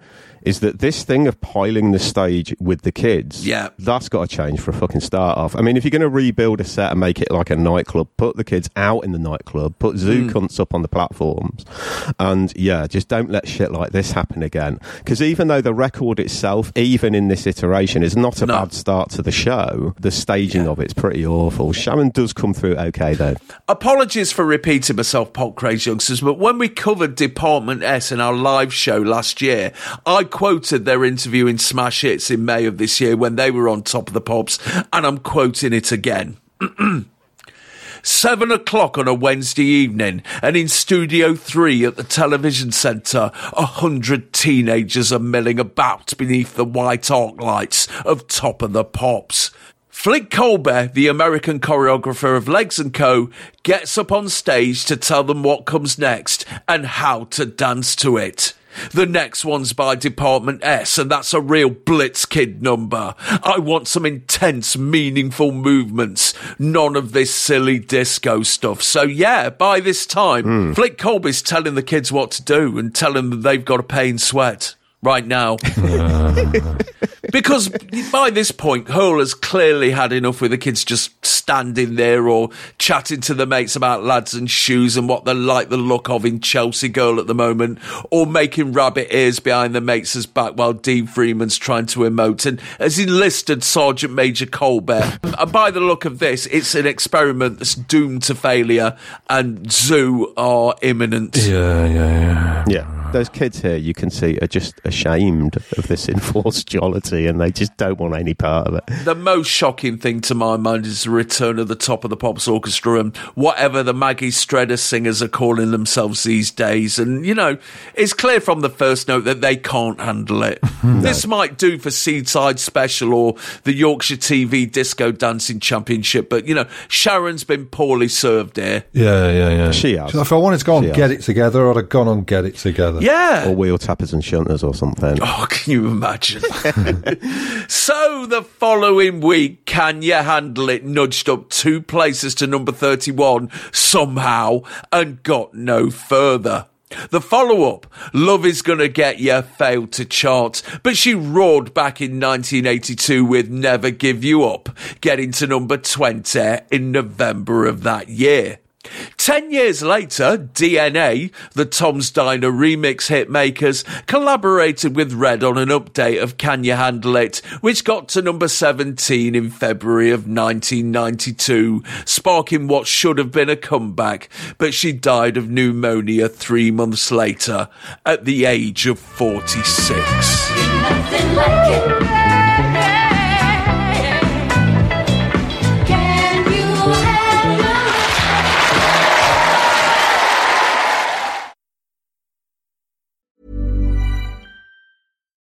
is that this thing of piling the stage with the kids, Yeah. that's got to change for a fucking start off. I mean, if you're going to rebuild a set and make it like a nightclub, put the kids out in the nightclub, put zoo hmm. cunts up on the platforms, and yeah, just don't let shit like this happen again. Because even though the record itself, even in this iteration, is not a No. bad start to the show, the staging of it's pretty awful. Sharon does come through okay though. Apologies for repeating myself, Pop Craze youngsters, but when we covered Department S in our live show last year, I quoted their interview in Smash Hits in May of this year when they were on Top of the Pops, and I'm quoting it again. *clears throat* Seven o'clock on a Wednesday evening, and in Studio 3 at the television centre, a hundred teenagers are milling about beneath the white arc lights of Top of the Pops. Flick Colby, the American choreographer of Legs and Co., gets up on stage to tell them what comes next and how to dance to it. The next one's by Department S, and that's a real Blitz Kid number. I want some intense, meaningful movements. None of this silly disco stuff. So yeah, by this time, hmm. Flick Colby's telling the kids what to do and telling them they've got to pay in sweat. Right now. *laughs* Uh. Because by this point, Hurll has clearly had enough with the kids just standing there or chatting to the mates about lads and shoes and what they like the look of in Chelsea Girl at the moment, or making rabbit ears behind the mates' back while Dean Friedman's trying to emote and has enlisted Sergeant Major Colby. and by the look of this, it's an experiment that's doomed to failure and Zoo are imminent. yeah, yeah, yeah. Yeah. Those kids here, you can see, are just ashamed of this enforced jollity and they just don't want any part of it. The most shocking thing to my mind is the return of the top of the Pops Orchestra and whatever the Maggie Stredder singers are calling themselves these days. And, you know, it's clear from the first note that they can't handle it. *laughs* This might do for Seaside Special or the Yorkshire TV Disco Dancing Championship, but, you know, Sharon's been poorly served here. Yeah, yeah, yeah. She has. So if I wanted to go and She get has. it together, I'd have gone on get it together. Yeah. Or wheel tappers and shunters or something. Oh, can you imagine? *laughs* so the following week, Can You Handle It nudged up two places to number 31 somehow and got no further. The follow up, Love Is Gonna Get Ya, failed to chart, but she roared back in 1982 with Never Give You Up, getting to number 20 in November of that year. Ten years later, DNA, the Tom's Diner remix hit makers, collaborated with Redd on an update of Can You Handle It, which got to number 17 in February of 1992, sparking what should have been a comeback, but she died of pneumonia three months later, at the age of 46.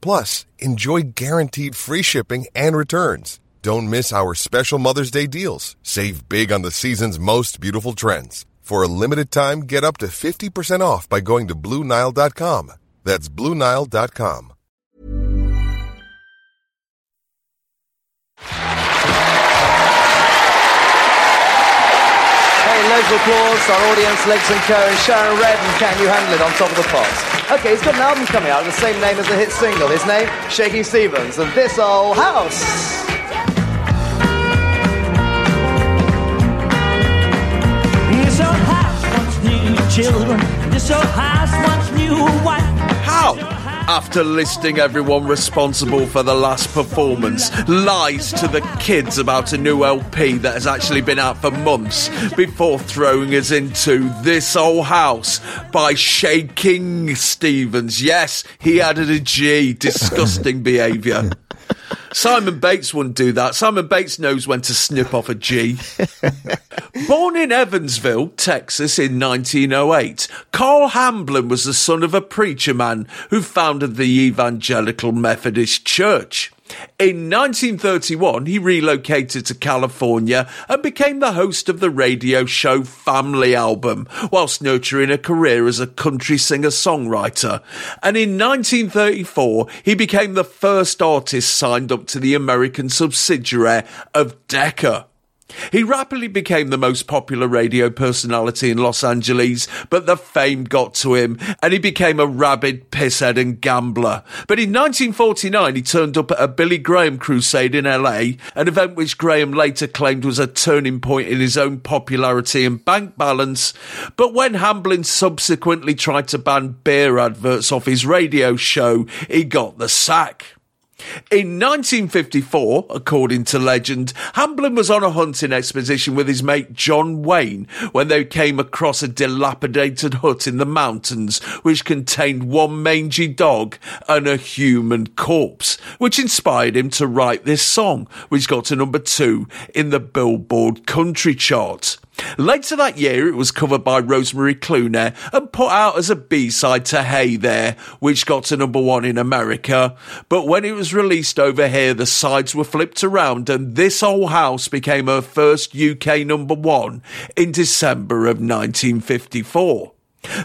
Plus, enjoy guaranteed free shipping and returns. Don't miss our special Mother's Day deals. Save big on the season's most beautiful trends. For a limited time, get up to 50% off by going to BlueNile.com. That's BlueNile.com. Hey, of applause our audience, Legs and Co. and Sharon Redd Can You Handle It on top of the pops. Okay, he's got an album coming out, the same name as the hit single. His name, Shaking Stevens, and This Old House. This old house once knew children. This old house once knew a wife. How? After listing everyone responsible for the last performance, lies to the kids about a new LP that has actually been out for months before throwing us into This Old House by Shaking Stevens. Yes, he added a G. Disgusting behaviour. Simon Bates wouldn't do that. Simon Bates knows when to snip off a G. *laughs* Born in Evansville, Texas in 1908, Carl Hamblen was the son of a preacher man who founded the Evangelical Methodist Church. In 1931, he relocated to California and became the host of the radio show Family Album, whilst nurturing a career as a country singer-songwriter. And in 1934, he became the first artist signed up to the American subsidiary of Decca. He rapidly became the most popular radio personality in Los Angeles, but the fame got to him and he became a rabid pisshead and gambler. But in 1949, he turned up at a Billy Graham crusade in LA, an event which Graham later claimed was a turning point in his own popularity and bank balance. But when Hamblen subsequently tried to ban beer adverts off his radio show, he got the sack. In 1954, according to legend, Hamblen was on a hunting expedition with his mate John Wayne when they came across a dilapidated hut in the mountains which contained one mangy dog and a human corpse, which inspired him to write this song, which got to number two in the Billboard Country Chart. Later that year, it was covered by Rosemary Clooney and put out as a B-side to Hey There, which got to number one in America. But when it was released over here, the sides were flipped around and This Old House became her first UK number one in December of 1954.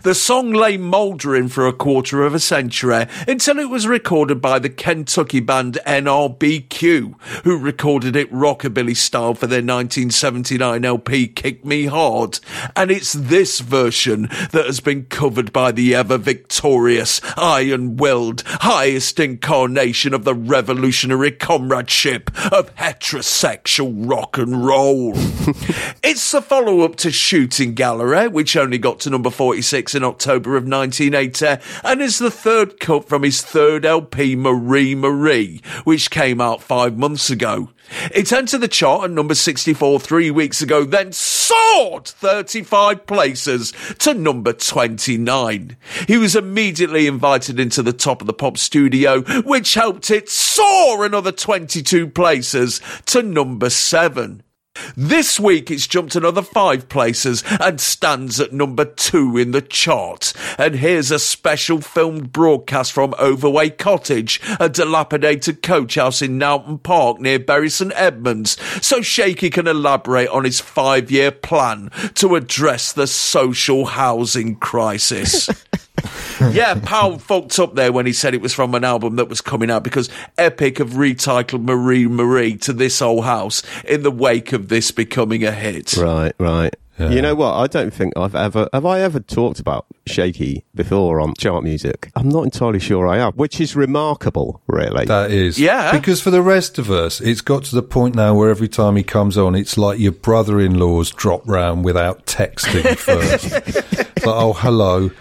The song lay mouldering for a quarter of a century until it was recorded by the Kentucky band NRBQ, who recorded it rockabilly style for their 1979 LP Kick Me Hard. And it's this version that has been covered by the ever victorious, iron willed, highest incarnation of the revolutionary comradeship of heterosexual rock and roll. *laughs* it's the follow up to Shooting Gallery, which only got to number 46 in October of 1980 and is the third cut from his third LP Marie Marie, which came out five months ago. It entered the chart at number 64 three weeks ago, then soared 35 places to number 29. He was immediately invited into the top of the pop studio, which helped it soar another 22 places to number 7. This week it's jumped another five places and stands at number two in the chart. And here's a special filmed broadcast from Overway Cottage, a dilapidated coach house in Nowton Park near Bury St Edmunds, so Shaky can elaborate on his five year plan to address the social housing crisis. *laughs* *laughs* yeah, Powell fucked up there when he said it was from an album that was coming out because Epic have retitled Marie Marie to this old house in the wake of this becoming a hit. Right, right. You know what? I don't think I've ever have I ever talked about Shaky before on chart music. I'm not entirely sure I have, which is remarkable, really. That is. Yeah. Because for the rest of us, it's got to the point now where every time he comes on, it's like your brother in law's drop round without texting first. *laughs* it's like, oh, hello.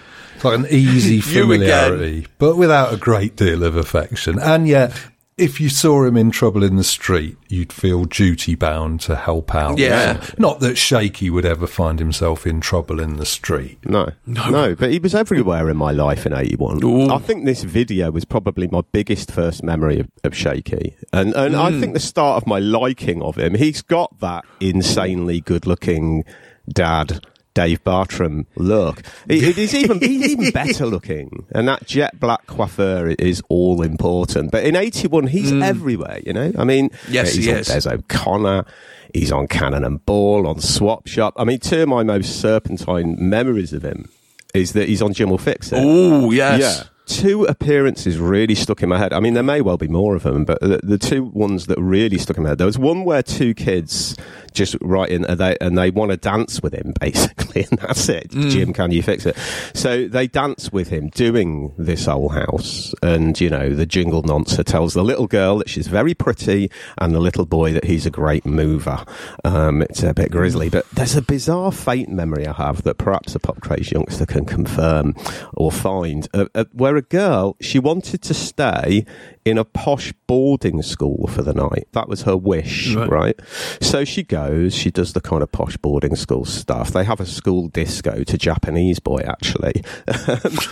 It's like an easy *laughs* familiarity, but without a great deal of affection. And yet, if you saw him in trouble in the street, you'd feel duty bound to help out. Yeah. Not that Shaky would ever find himself in trouble in the street. No, no, but he was everywhere in my life in '81. Ooh. I think this video was probably my biggest first memory of, of Shaky, and and I think the start of my liking of him. He's got that insanely good-looking dad. Dave Bartram look. He- He's even he's even *laughs* better looking, and that jet black coiffure is all important. But in '81, he's mm. everywhere. You know, I mean, Yes, he's he on is. Des O'Connor. He's on Cannon and Ball, on Swap Shop. I mean, two of my most serpentine memories of him is that he's on Jim'll Fix It. Oh, yes. Yeah. Two appearances really stuck in my head. I mean, there may well be more of them, but the, the two ones that really stuck in my head. There was one where two kids just write in and they, and they want to dance with him, *laughs* basically, and that's it. Jim, can you fix it? So they dance with him doing this old house, and you know, the jingle noncer tells the little girl that she's very pretty, and the little boy that he's a great mover. Um, it's a bit grisly, but there's a bizarre faint memory I have that perhaps a pop craze youngster can confirm or find, uh, uh, where a girl she wanted to stay in a posh boarding school for the night. That was her wish, Right. right? So she goes, she does the kind of posh boarding school stuff. They have a school disco to Japanese boy, actually. *laughs*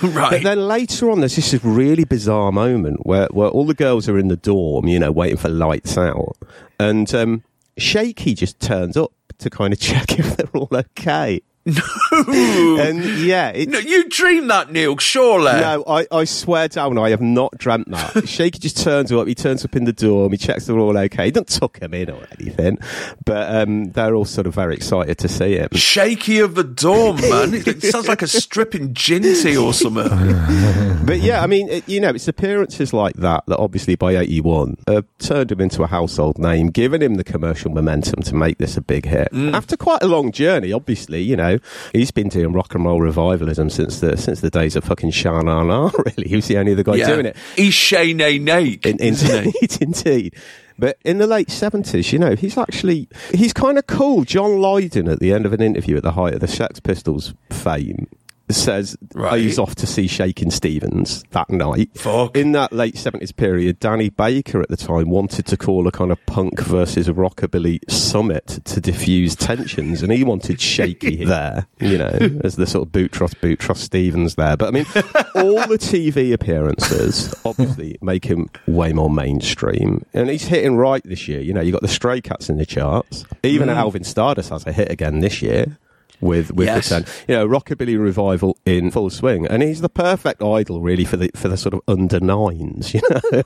Right. But then later on, there's this really bizarre moment where, where all the girls are in the dorm, you know, waiting for lights out. And um, Shaky just turns up to kind of *laughs* check if they're all okay. And yeah, No, you dreamed that, Neil, surely. no, I, I swear down, I have not dreamt that. *laughs* Shaky just turns up. He turns up in the dorm. He checks they're all okay. He doesn't tuck them in or anything, but um, they're all sort of very excited to see him. Shaky of the dorm, man. It *laughs* sounds like a stripping ginty or something. *laughs* But yeah, I mean, it, you know, it's appearances like that that obviously by 81 uh, turned him into a household name, giving him the commercial momentum to make this a big hit. After quite a long journey, obviously, you know, he's been doing rock and roll revivalism since the since the days of fucking Sha Na Na, really. He was the only other guy doing it. He's Shay Nay Nake, In, isn't he? *laughs* indeed, indeed. But in the late seventies, you know, he's actually he's kind of cool. John Lydon at the end of an interview at the height of the Sex Pistols fame says Right. he's off to see Shakin' Stevens that night. Fuck. In that late seventies period, Danny Baker at the time wanted to call a kind of punk versus rockabilly summit to diffuse tensions, and he wanted Shaky *laughs* there, you know, as the sort of boot trust boot trust Stevens there. But I mean, all the TV appearances obviously make him way more mainstream, and he's hitting right this year. You know, you got the Stray Cats in the charts. Even mm. Alvin Stardust has a hit again this year. With with Yes. the ten, you know, rockabilly revival in full swing, and he's the perfect idol, really, for the for the sort of under nines, *laughs* you know.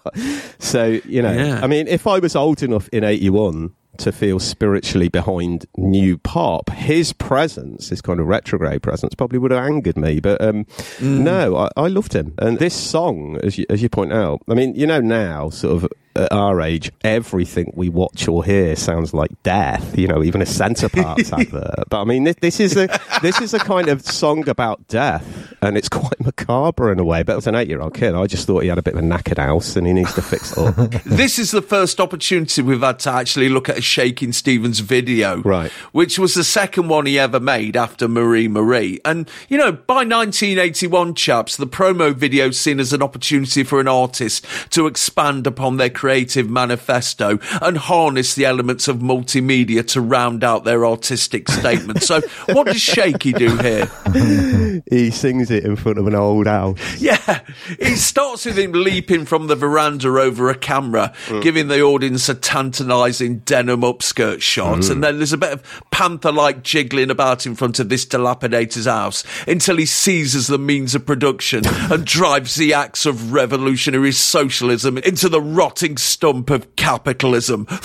so you know, Yeah. I mean, if I was old enough in '81 to feel spiritually behind new pop, his presence, his kind of retrograde presence, probably would have angered me. But um, no, I, I loved him, and this song, as you as you point out, I mean, you know, now sort of. At our age, everything we watch or hear sounds like death. You know, even a Center Parcs *laughs* advert. But I mean, this, this is a this is a kind of song about death, and it's quite macabre in a way. But as an eight-year-old kid, I just thought he had a bit of a knackered house, and he needs to fix it up. *laughs* this is the first opportunity we've had to actually look at a Shaking Stevens video. Right. Which was the second one he ever made after Marie Marie. And, you know, by 1981, chaps, the promo video seen as an opportunity for an artist to expand upon their creative manifesto and harness the elements of multimedia to round out their artistic statement. So, what does Shaky do here? he sings it in front of an old house. Yeah, it starts with him leaping from the veranda over a camera, mm. giving the audience a tantalising denim upskirt shot, mm. and then there's a bit of panther-like jiggling about in front of this dilapidator's house until he seizes the means of production and drives the axe of revolutionary socialism into the rotting stump of capitalism. *laughs*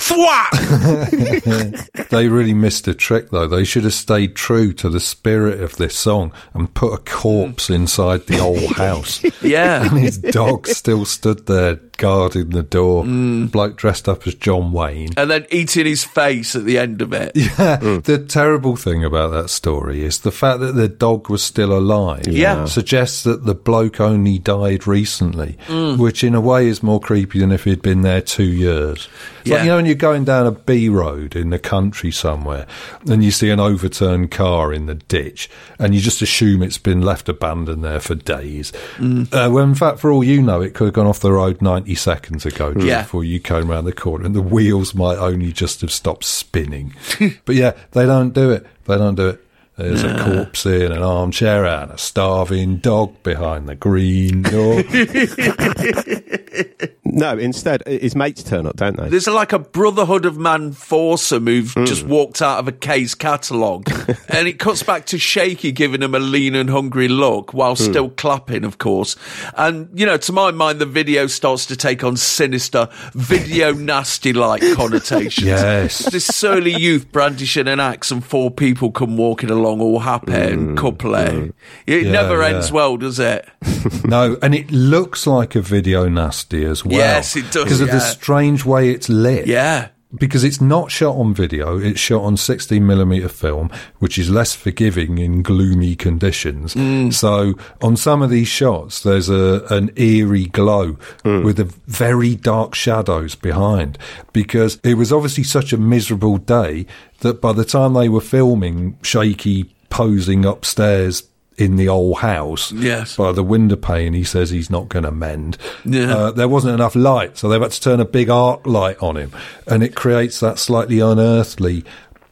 They really missed a trick, though. They should have stayed true to the spirit of this song and put a corpse inside the old house. *laughs* Yeah. And his dog still stood there guarding the door. Bloke dressed up as John Wayne. and then eating his face at the end of it. *laughs* Yeah, the terrible thing about that story is the fact that the dog was still alive. Yeah. suggests that the bloke only died recently, Mm. which in a way is more creepy than if he'd been there two years. Yeah. like, you know, when you're going down a B road in the country somewhere and you see an overturned car in the ditch and you just assume it's been left abandoned there for days. Mm. Uh, when in fact, for all you know, it could have gone off the road 90 seconds ago just Yeah. before you came around the corner and the wheels might only just have stopped spinning. *laughs* but yeah, they don't do it. They don't do it. There's a corpse in an armchair and a starving dog behind the green door. *laughs* No, instead, his mates turn up, don't they? There's like a Brotherhood of Man foursome who've Hmm. just walked out of a Kays catalogue. *laughs* and it cuts back to Shaky giving him a lean and hungry look while Hmm. still clapping, of course. And, you know, to my mind, the video starts to take on sinister, video *laughs* nasty like connotations. Yes. This surly youth brandishing an axe and four people come walking along all happy and couple. It Yeah, never yeah. ends well, does it? *laughs* no, and it looks like a video nasty as well. Yes, it does, Because of the strange way it's lit. Yeah. Because it's not shot on video, it's shot on 16mm film, which is less forgiving in gloomy conditions. Mm. So on some of these shots, there's a an eerie glow with the very dark shadows behind. Because it was obviously such a miserable day that by the time they were filming Shaky posing upstairs in the old house Yes. by the window pane he says he's not going to mend Yeah. uh, there wasn't enough light so they've had to turn a big arc light on him and it creates that slightly unearthly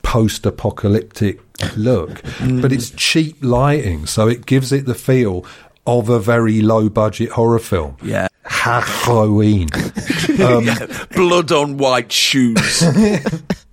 post-apocalyptic look but it's cheap lighting so it gives it the feel of a very low budget horror film Yeah. Halloween *laughs* Blood on white shoes. *laughs*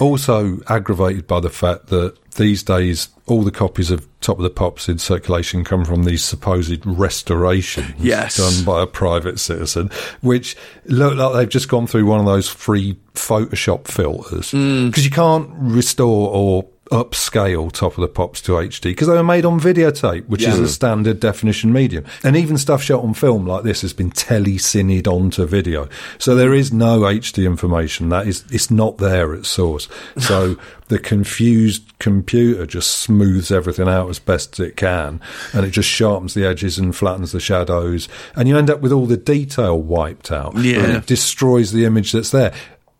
also aggravated by the fact that these days all the copies of Top of the Pops in circulation come from these supposed restorations Yes. done by a private citizen, which look like they've just gone through one of those free Photoshop filters mm. because you can't restore or upscale Top of the Pops to HD because they were made on videotape, which is a standard definition medium. And even stuff shot on film like this has been telecined onto video. So there is no HD information. That is, it's not there at source. So *laughs* the confused computer just smooths everything out as best as it can and it just sharpens the edges and flattens the shadows. And you end up with all the detail wiped out. Yeah. And it destroys the image that's there.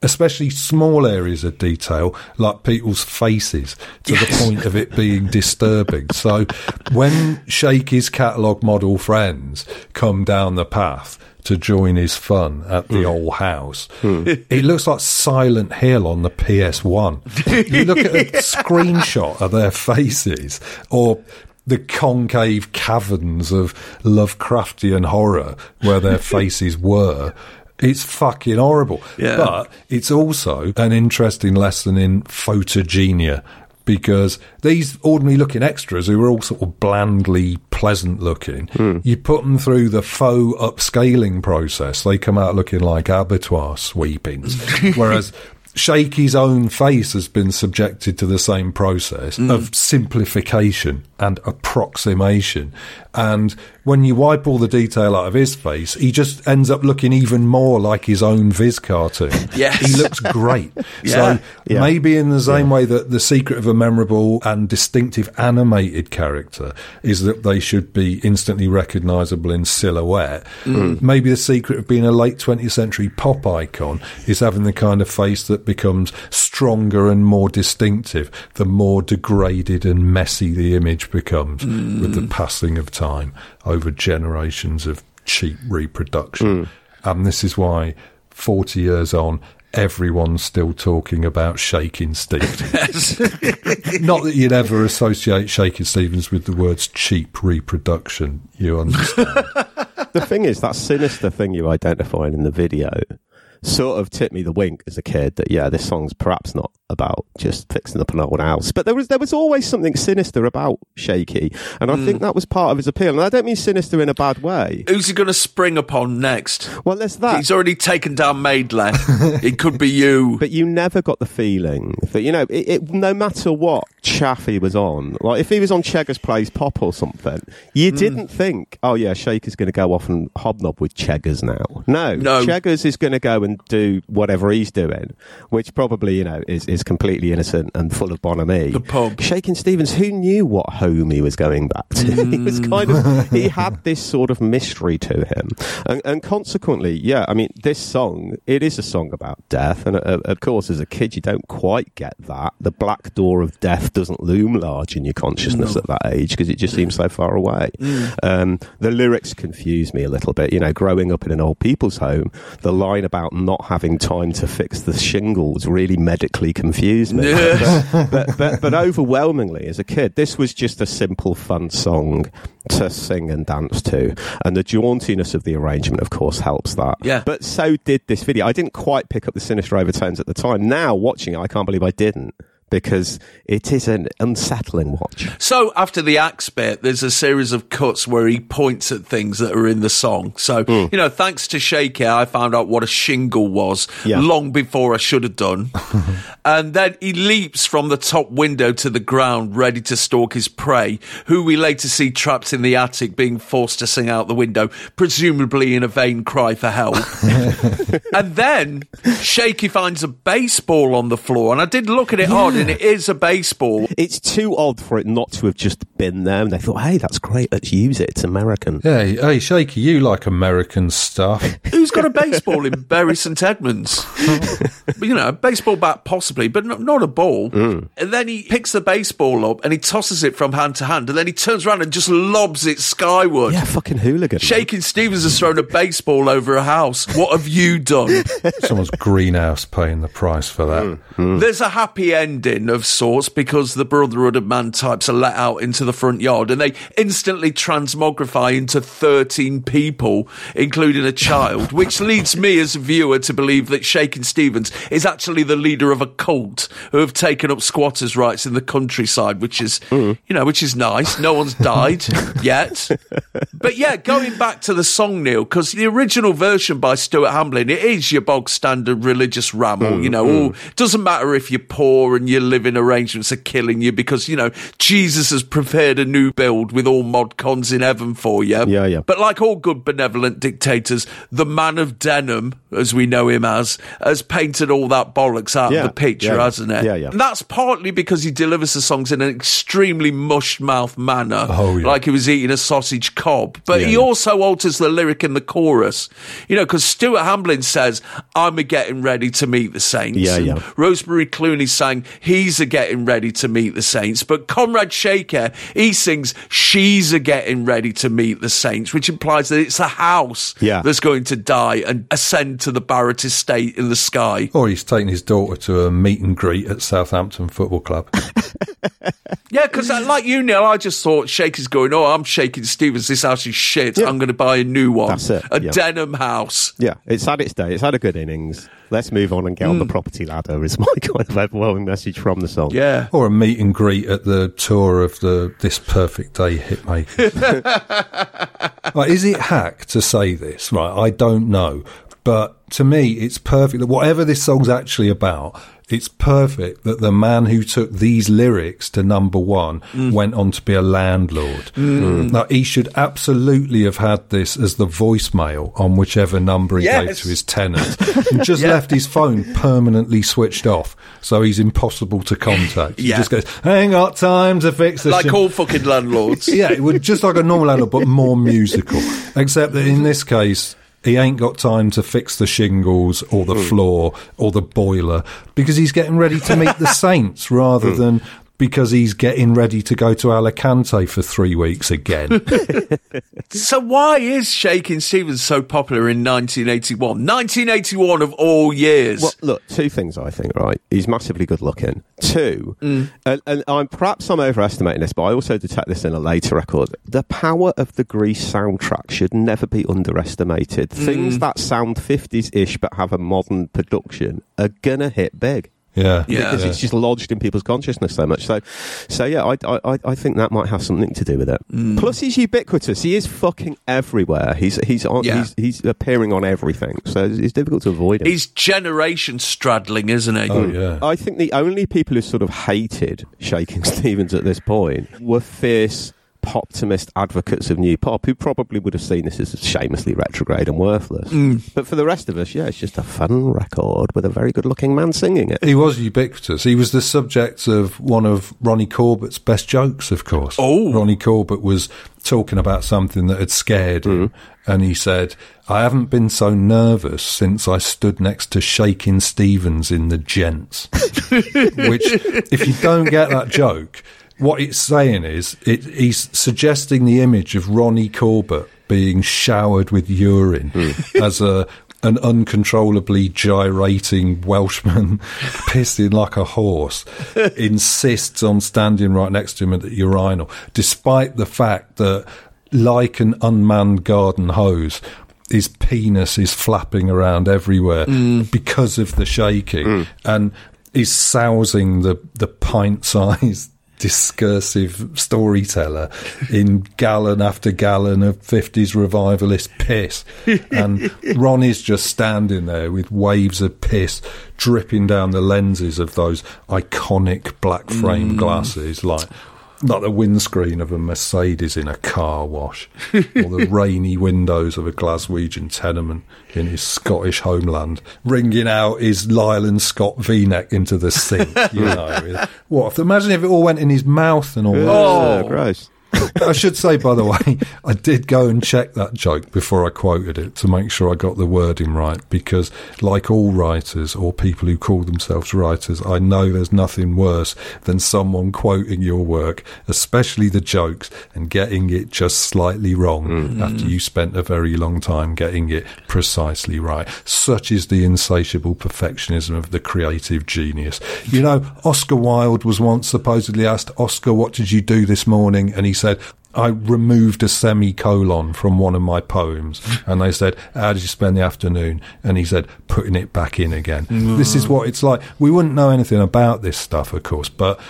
Especially small areas of detail, like people's faces, to the point of it being disturbing. So, when Shaky's catalogue model friends come down the path to join his fun at the hmm. old house, hmm. it looks like Silent Hill on the PS1. you look at a *laughs* *laughs* screenshot of their faces, or the concave caverns of Lovecraftian horror where their *laughs* faces were. It's fucking horrible. Yeah. But it's also an interesting lesson in photogenia because these ordinary looking extras who are all sort of blandly pleasant looking, hmm. you put them through the faux upscaling process. They come out looking like abattoir sweepings. *laughs* Whereas Shaky's own face has been subjected to the same process mm. of simplification and approximation. And when you wipe all the detail out of his face, he just ends up looking even more like his own Viz cartoon. *laughs* Yes. He looks great. *laughs* Yeah. So maybe in the same way that the secret of a memorable and distinctive animated character is that they should be instantly recognizable in silhouette, mm. maybe the secret of being a late 20th century pop icon is having the kind of face that becomes stronger and more distinctive the more degraded and messy the image becomes with the passing of time over generations of cheap reproduction. Hmm. And this is why 40 years on, everyone's still talking about Shaking Stevens. *laughs* Not that you'd ever associate Shaking Stevens with the words cheap reproduction, you understand. *laughs* the thing is, that sinister thing you identified in the video sort of tipped me the wink as a kid that yeah, this song's perhaps not about just fixing up an old house, but there was there was always something sinister about Shaky, and I hmm. think that was part of his appeal. And I don't mean sinister in a bad way. Who's he going to spring upon next? Well, there's that. He's already taken down Maidley. *laughs* it could be you. But you never got the feeling that you know, it, it, no matter what chaff he was on, like if he was on Cheggers Plays Pop or something, you hmm. didn't think, oh yeah, Shaker's going to go off and hobnob with Cheggers now. No, No. Cheggers is going to go and do whatever he's doing, which probably you know is, is completely innocent and full of bonhomie. The pub. Shaking Stevens, who knew what home he was going back to? *laughs* he was kind of he *laughs* had this sort of mystery to him, and, and consequently, yeah, I mean, this song it is a song about death, and uh, of course, as a kid, you don't quite get that. The black door of death doesn't loom large in your consciousness No. at that age because it just seems so far away. Mm. Um, the lyrics confuse me a little bit. You know, growing up in an old people's home, the line about not having time to fix the shingles really medically confused me. *laughs* But, but, but, but overwhelmingly, as a kid, this was just a simple, fun song to sing and dance to. And the jauntiness of the arrangement, of course, helps that. Yeah. But so did this video. I didn't quite pick up the sinister overtones at the time. Now, watching it, I can't believe I didn't. Because it is an unsettling watch. So after the axe bit, there's a series of cuts where he points at things that are in the song. So Hmm. you know, thanks to Shaker, I found out what a shingle was Yeah. long before I should have done. *laughs* and then he leaps from the top window to the ground, ready to stalk his prey, who we later see trapped in the attic, being forced to sing out the window, presumably in a vain cry for help. *laughs* and then Shaky finds a baseball on the floor, and I did look at it hard, and it is a baseball. It's too odd for it not to have just been there. And they thought, hey, that's great. Let's use it. It's American. Yeah, hey, Shaky, you like American stuff. *laughs* Who's got a baseball in *laughs* Bury St Edmunds? *laughs* you know, a baseball bat possibly, but not, not a ball. Mm. And then he picks the baseball up and he tosses it from hand to hand, and then he turns around and just lobs it skyward. Yeah, fucking hooligan. Shaking Stevens has thrown a baseball over a house. What have you done? Someone's greenhouse paying the price for that. There's a happy ending of sorts because the Brotherhood of Man types are let out into the front yard and they instantly transmogrify into 13 people, including a child, which leads me as a viewer to believe that Shakin' Stevens is actually the leader of a cult who have taken up squatters' rights in the countryside, which is, mm. you know, which is nice. No one's died *laughs* yet. But yeah, going back to the song, Neil, because the original version by Stuart Hamblen, it is your bog standard religious ramble, mm, you know, mm. all, doesn't matter if you're poor and your living arrangements are killing you because, you know, Jesus has prepared a new build with all mod cons in heaven for you. Yeah, yeah. But like all good benevolent dictators, the man of denim, as we know him as, has painted all that bollocks out Yeah, of the picture, yeah, hasn't it? yeah, yeah. And that's partly because he delivers the songs in an extremely mush mouth manner, Oh, yeah. like he was eating a sausage cob. But he also alters the lyric in the chorus, you know, because Stuart Hamblen says, "I'm a getting ready to meet the saints." Yeah, yeah. Rosemary Clooney sang, "He's a getting ready to meet the saints," but Comrade Shaker he sings, "She's a getting ready to meet the saints," which implies that it's a house Yeah. that's going to die and ascend to the Barratt estate in the sky. Or he's taking his daughter to a meet and greet at Southampton Football Club. *laughs* Yeah, because like you, Neil, I just thought Shaker's going, oh, I'm shaking Stevens. This house is shit. Yeah. I'm going to buy a new one. That's it, A yeah. denim house. Yeah, it's had its day. It's had a good innings. Let's move on and get on the mm. property ladder. Is my *laughs* kind of overwhelming message from the song. Yeah. Or a meet and greet at the tour of the This Perfect Day hitmakers. *laughs* right, is it hack to say this? Right, I don't know. But to me, it's perfect that whatever this song's actually about, it's perfect that the man who took these lyrics to number one mm. went on to be a landlord. Mm. Mm. Now, he should absolutely have had this as the voicemail on whichever number he gave to his tenant *laughs* and just left his phone permanently switched off so he's impossible to contact. He Yeah. just goes, ain't got time to fix this. Like all fucking landlords. *laughs* yeah, it would just like a normal landlord, but more musical. Except that in this case, he ain't got time to fix the shingles or the hmm. floor or the boiler because he's getting ready to meet the *laughs* saints rather hmm. than because he's getting ready to go to Alicante for three weeks again. *laughs* So why is Shaking Stevens so popular in 1981? 1981 of all years. Well, look, two things I think, right? He's massively good looking. Two, Mm. and, and I'm perhaps I'm overestimating this, but I also detect this in a later record. The power of the Grease soundtrack should never be underestimated. Mm. Things that sound 50s ish but have a modern production are gonna hit big. Yeah, because it's just lodged in people's consciousness so much. So, so yeah, I, I, I think that might have something to do with it. Mm. Plus, he's ubiquitous. He is fucking everywhere. He's he's on. Yeah. He's, he's appearing on everything. So it's, it's difficult to avoid him. He's generation straddling, isn't he? Oh, yeah. I think the only people who sort of hated Shaking *laughs* Stevens at this point were fierce poptimist advocates of new pop who probably would have seen this as shamelessly retrograde and worthless. Mm. But for the rest of us, yeah, it's just a fun record with a very good looking man singing it. He was ubiquitous. He was the subject of one of Ronnie Corbett's best jokes, of course. Oh. Ronnie Corbett was talking about something that had scared him, and he said, I haven't been so nervous since I stood next to Shaking Stevens in the Gents. *laughs* Which, if you don't get that joke, what it's saying is it, he's suggesting the image of Ronnie Corbett being showered with urine hmm. as a an uncontrollably gyrating Welshman *laughs* pissing like a horse *laughs* insists on standing right next to him at the urinal, despite the fact that, like an unmanned garden hose, his penis is flapping around everywhere hmm. because of the shaking, hmm. and is sousing the the pint-sized discursive storyteller in gallon after gallon of 50s revivalist piss. And Ronnie's just standing there with waves of piss dripping down the lenses of those iconic black frame Mm. glasses, like. Like the windscreen of a Mercedes in a car wash, *laughs* or the rainy windows of a Glaswegian tenement in his Scottish homeland, wringing out his Lyle and Scott V-neck into the sink. You *laughs* know, what? Imagine if it all went in his mouth and all that. Oh, gross. I should say, by the way, I did go and check that joke before I quoted it to make sure I got the wording right. Because, like all writers or people who call themselves writers, I know there's nothing worse than someone quoting your work, especially the jokes, and getting it just slightly wrong mm. after you spent a very long time getting it precisely right. Such is the insatiable perfectionism of the creative genius. You know, Oscar Wilde was once supposedly asked, Oscar, what did you do this morning? And he said, I removed a semicolon from one of my poems. *laughs* And they said, How did you spend the afternoon? And he said, Putting it back in again. Mm. This is what it's like. We wouldn't know anything about this stuff, of course, but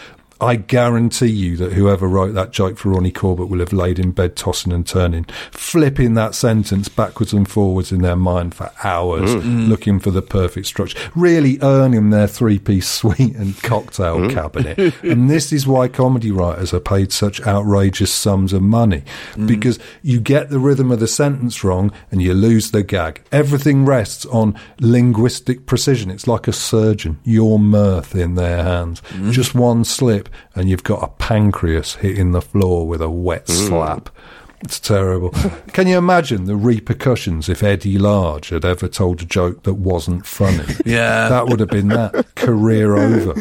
I guarantee you that whoever wrote that joke for Ronnie Corbett will have laid in bed tossing and turning, flipping that sentence backwards and forwards in their mind for hours, Mm. looking for the perfect structure, really earning their three piece *laughs* suite and cocktail Mm. cabinet. *laughs* and this is why comedy writers are paid such outrageous sums of money Mm. because you get the rhythm of the sentence wrong and you lose the gag. Everything rests on linguistic precision. It's like a surgeon, your mirth in their hands. Mm. Just one slip and you've got a pancreas hitting the floor with a wet Mm. slap. It's terrible. *laughs* Can you imagine the repercussions if Eddie Large had ever told a joke that wasn't funny? *laughs* Yeah. That would have been that. Career over.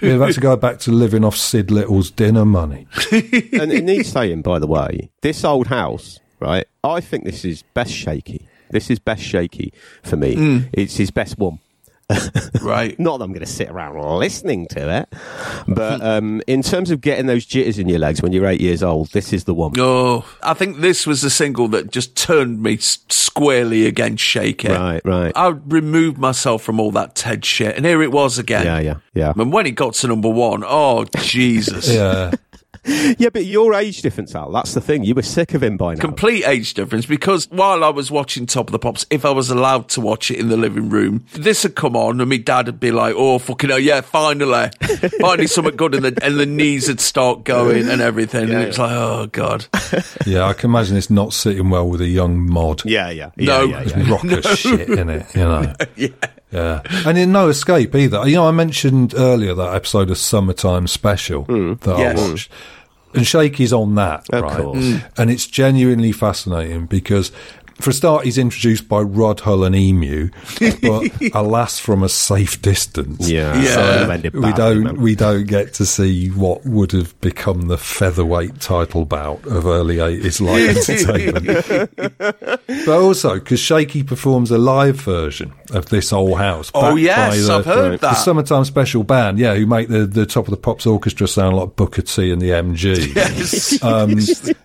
You'd have had to go back to living off Sid Little's dinner money. *laughs* and it needs saying, by the way, this old house, right? I think this is best shaky. This is best shaky for me. Mm. It's his best one. Right. *laughs* Not that I'm going to sit around listening to it, but *laughs* um, in terms of getting those jitters in your legs when you're eight years old, this is the one. Oh, I think this was the single that just turned me squarely against Shaker. Right, right. I removed myself from all that Ted shit, and here it was again. Yeah, yeah, yeah. And when it got to number one, oh Jesus! *laughs* Yeah. *laughs* Yeah, but your age difference, Al, that's the thing. You were sick of him by now. Complete age difference because while I was watching Top of the Pops, if I was allowed to watch it in the living room, this would come on and my dad would be like, oh, fucking hell, yeah, finally. *laughs* finally something good. And the, and the knees would start going and everything. and it was like, oh, God. *laughs* Yeah, I can imagine it's not sitting well with a young mod. Yeah, yeah. No. yeah, It's yeah, yeah. rocker shit in it, you know. yeah. And in No Escape either. You know, I mentioned earlier that episode of Summertime Special that Yes. I watched. And Shaky's on that, Of right? course. Mm. And it's genuinely fascinating because for a start, he's introduced by Rod Hull and Emu, but *laughs* alas, from a safe distance. Yeah. Yeah. So We don't we don't get to see what would have become the featherweight title bout of early eighties light *laughs* entertainment. but also because Shaky performs a live version of this old house. Oh, backed yes, the, I've heard the that. summertime special band. Yeah, who make the, the top of the pops orchestra sound like Booker T and the MG. *laughs* Yes. Um,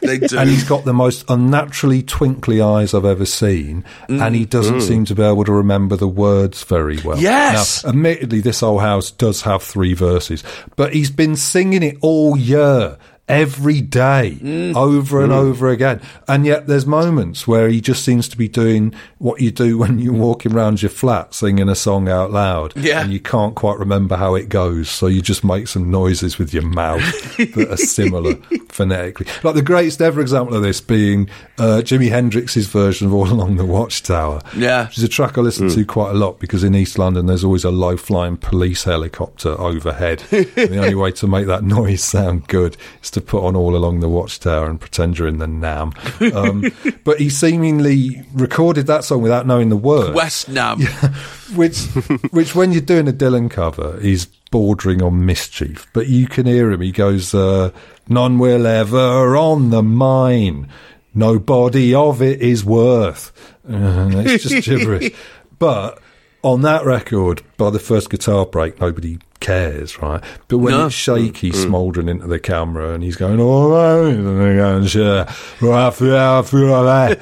they do. And he's got the most unnaturally twinkly eyes I've ever seen, and he doesn't mm. seem to be able to remember the words very well. Yes. Now, admittedly, this old house does have three verses, but he's been singing it all year. Every day, Mm. over and over again. And yet there's moments where he just seems to be doing what you do when you're walking around your flat singing a song out loud. Yeah. And you can't quite remember how it goes. So you just make some noises with your mouth that are similar *laughs* phonetically. Like the greatest ever example of this being uh, Jimi Hendrix's version of All Along the Watchtower. Yeah. Which is a track I listen to quite a lot because in East London there's always a low flying police helicopter overhead. *laughs* and the only way to make that noise sound good is to put on All Along the Watchtower and pretend you're in the Nam. Um, *laughs* but he seemingly recorded that song without knowing the words West Nam. *laughs* which which when you're doing a Dylan cover is bordering on mischief, but you can hear him. He goes, uh, "None will ever on the mine. Nobody of it is worth." *laughs* Uh, it's just gibberish. But on that record, by the first guitar break, nobody cares, right? But when No. it's shaky, smouldering into the camera, and he's going, "All right," and they're going, "Sure, right, I feel- I feel that."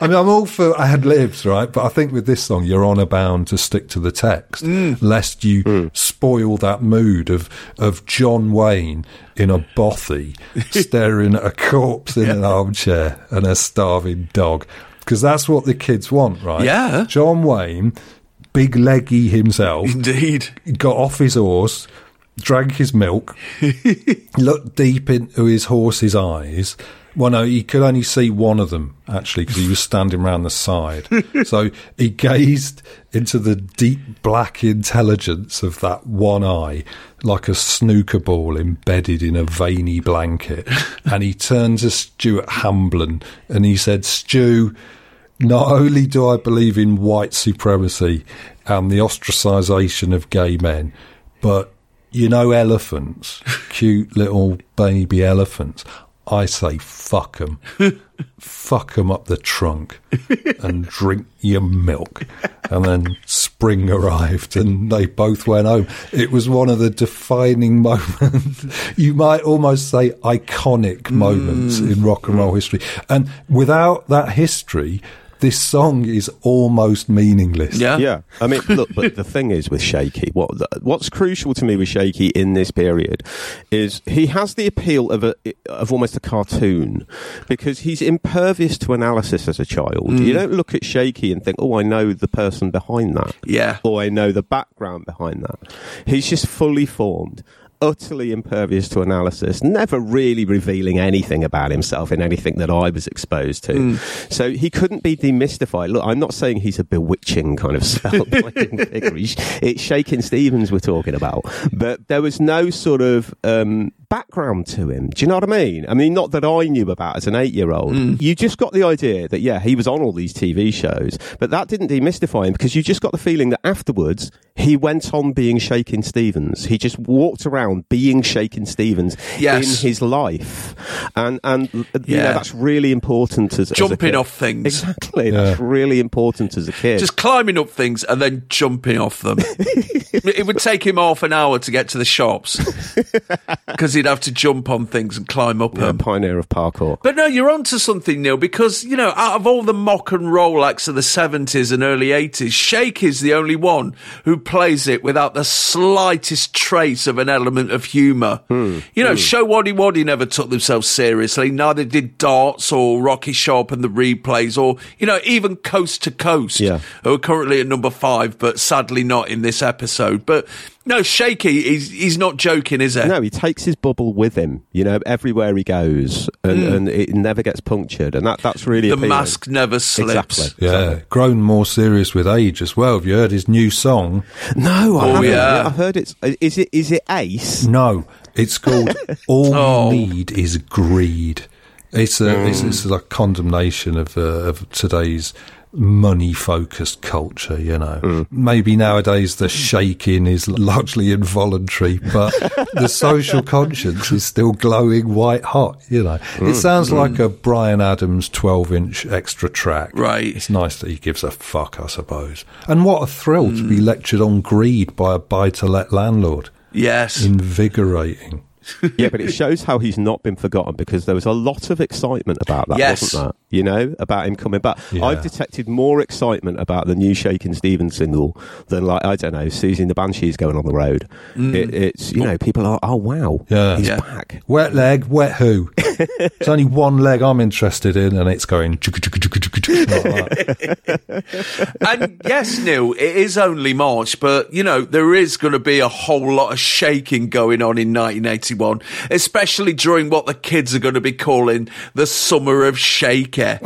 I mean, I'm all for ad libs, right? But I think with this song, you're honour bound to stick to the text, lest you spoil that mood of of John Wayne in a bothy staring at a corpse in an armchair and a starving dog, because that's what the kids want, right? Yeah. John Wayne, big leggy himself, Indeed. got off his horse, drank his milk, *laughs* looked deep into his horse's eyes. Well, no, he could only see one of them actually because he was standing round the side. *laughs* so he gazed into the deep black intelligence of that one eye, like a snooker ball embedded in a veiny blanket. *laughs* and he turned to Stuart Hamblen and he said, "Stu." Not only do I believe in white supremacy and the ostracisation of gay men, but you know, elephants, *laughs* cute little baby elephants. I say, fuck them. *laughs* fuck them up the trunk and drink your milk. And then spring arrived and they both went home. It was one of the defining *laughs* moments, you might almost say iconic moments mm. in rock and roll history. And without that history, this song is almost meaningless. Yeah. Yeah, I mean, look, but the thing is with Shaky, what what's crucial to me with Shaky in this period is he has the appeal of a of almost a cartoon because he's impervious to analysis as a child. Mm. You don't look at Shaky and think, "Oh, I know the person behind that," Yeah. or "I know the background behind that." He's just fully formed. Utterly impervious to analysis, never really revealing anything about himself in anything that I was exposed to. Mm. So he couldn't be demystified. Look, I'm not saying he's a bewitching kind of spellbinding *laughs* figure. It's Shakin' Stevens we're talking about. But there was no sort of um, background to him. Do you know what I mean? I mean, not that I knew about as an eight year old. Mm. You just got the idea that, yeah, he was on all these TV shows, but that didn't demystify him because you just got the feeling that afterwards he went on being Shakin' Stevens. He just walked around being Shakin' Stevens Yes. in his life. And, and you know, Yeah. that's really important as, as a Jumping kid. off things. Exactly. That's really important as a kid. Just climbing up things and then jumping off them. *laughs* it would take him half an hour to get to the shops because he'd have to jump on things and climb up Yeah, them. pioneer of parkour. But no, you're onto something, Neil, because, you know, out of all the mock and roll acts of the 70s and early 80s, Shake is the only one who plays it without the slightest trace of an element of humour. Hmm. You know, Showaddywaddy never took themselves seriously, neither did Darts or Rocky Sharpe and the Replays, or, you know, even Coast to Coast, Yeah. who are currently at number five, but sadly not in this episode. But no, Shaky, he's, he's not joking, is he? No, he takes his bubble with him, you know, everywhere he goes, and, and it never gets punctured, and that, that's really Hmm. the appealing. mask never slips. Exactly. Yeah, grown more serious with age as well. Have you heard his new song? No, I Oh, haven't. yeah. I've heard it's. Is it? Is it Ace? No, it's called *laughs* All Oh. You Need Is Greed. It's a Mm. it's, it's like condemnation of uh, of today's money focused culture. You know, Mm. maybe nowadays the shaking is largely involuntary, but the *laughs* social conscience is still glowing white hot. You know, Mm. it sounds like a Bryan Adams twelve inch extra track. Right. It's nice that he gives a fuck, I suppose. And what a thrill to Mm. be lectured on greed by a buy to let landlord. Yes. Invigorating. *laughs* yeah, but it shows how he's not been forgotten because there was a lot of excitement about that, Yes. wasn't there? You know, about him coming back. Yeah. I've detected more excitement about the new Shakin' Stevens single than, like, I don't know, Siouxsie and the Banshees going on the road. Mm. It, it's, you know, people are, oh, wow, Yeah. he's Yeah. back. Wet leg, wet who? *laughs* It's only one leg I'm interested in, and it's going. *laughs* *laughs* and yes, Neil, it is only March, but you know there is going to be a whole lot of shaking going on in 1981, especially during what the kids are going to be calling the summer of shaker,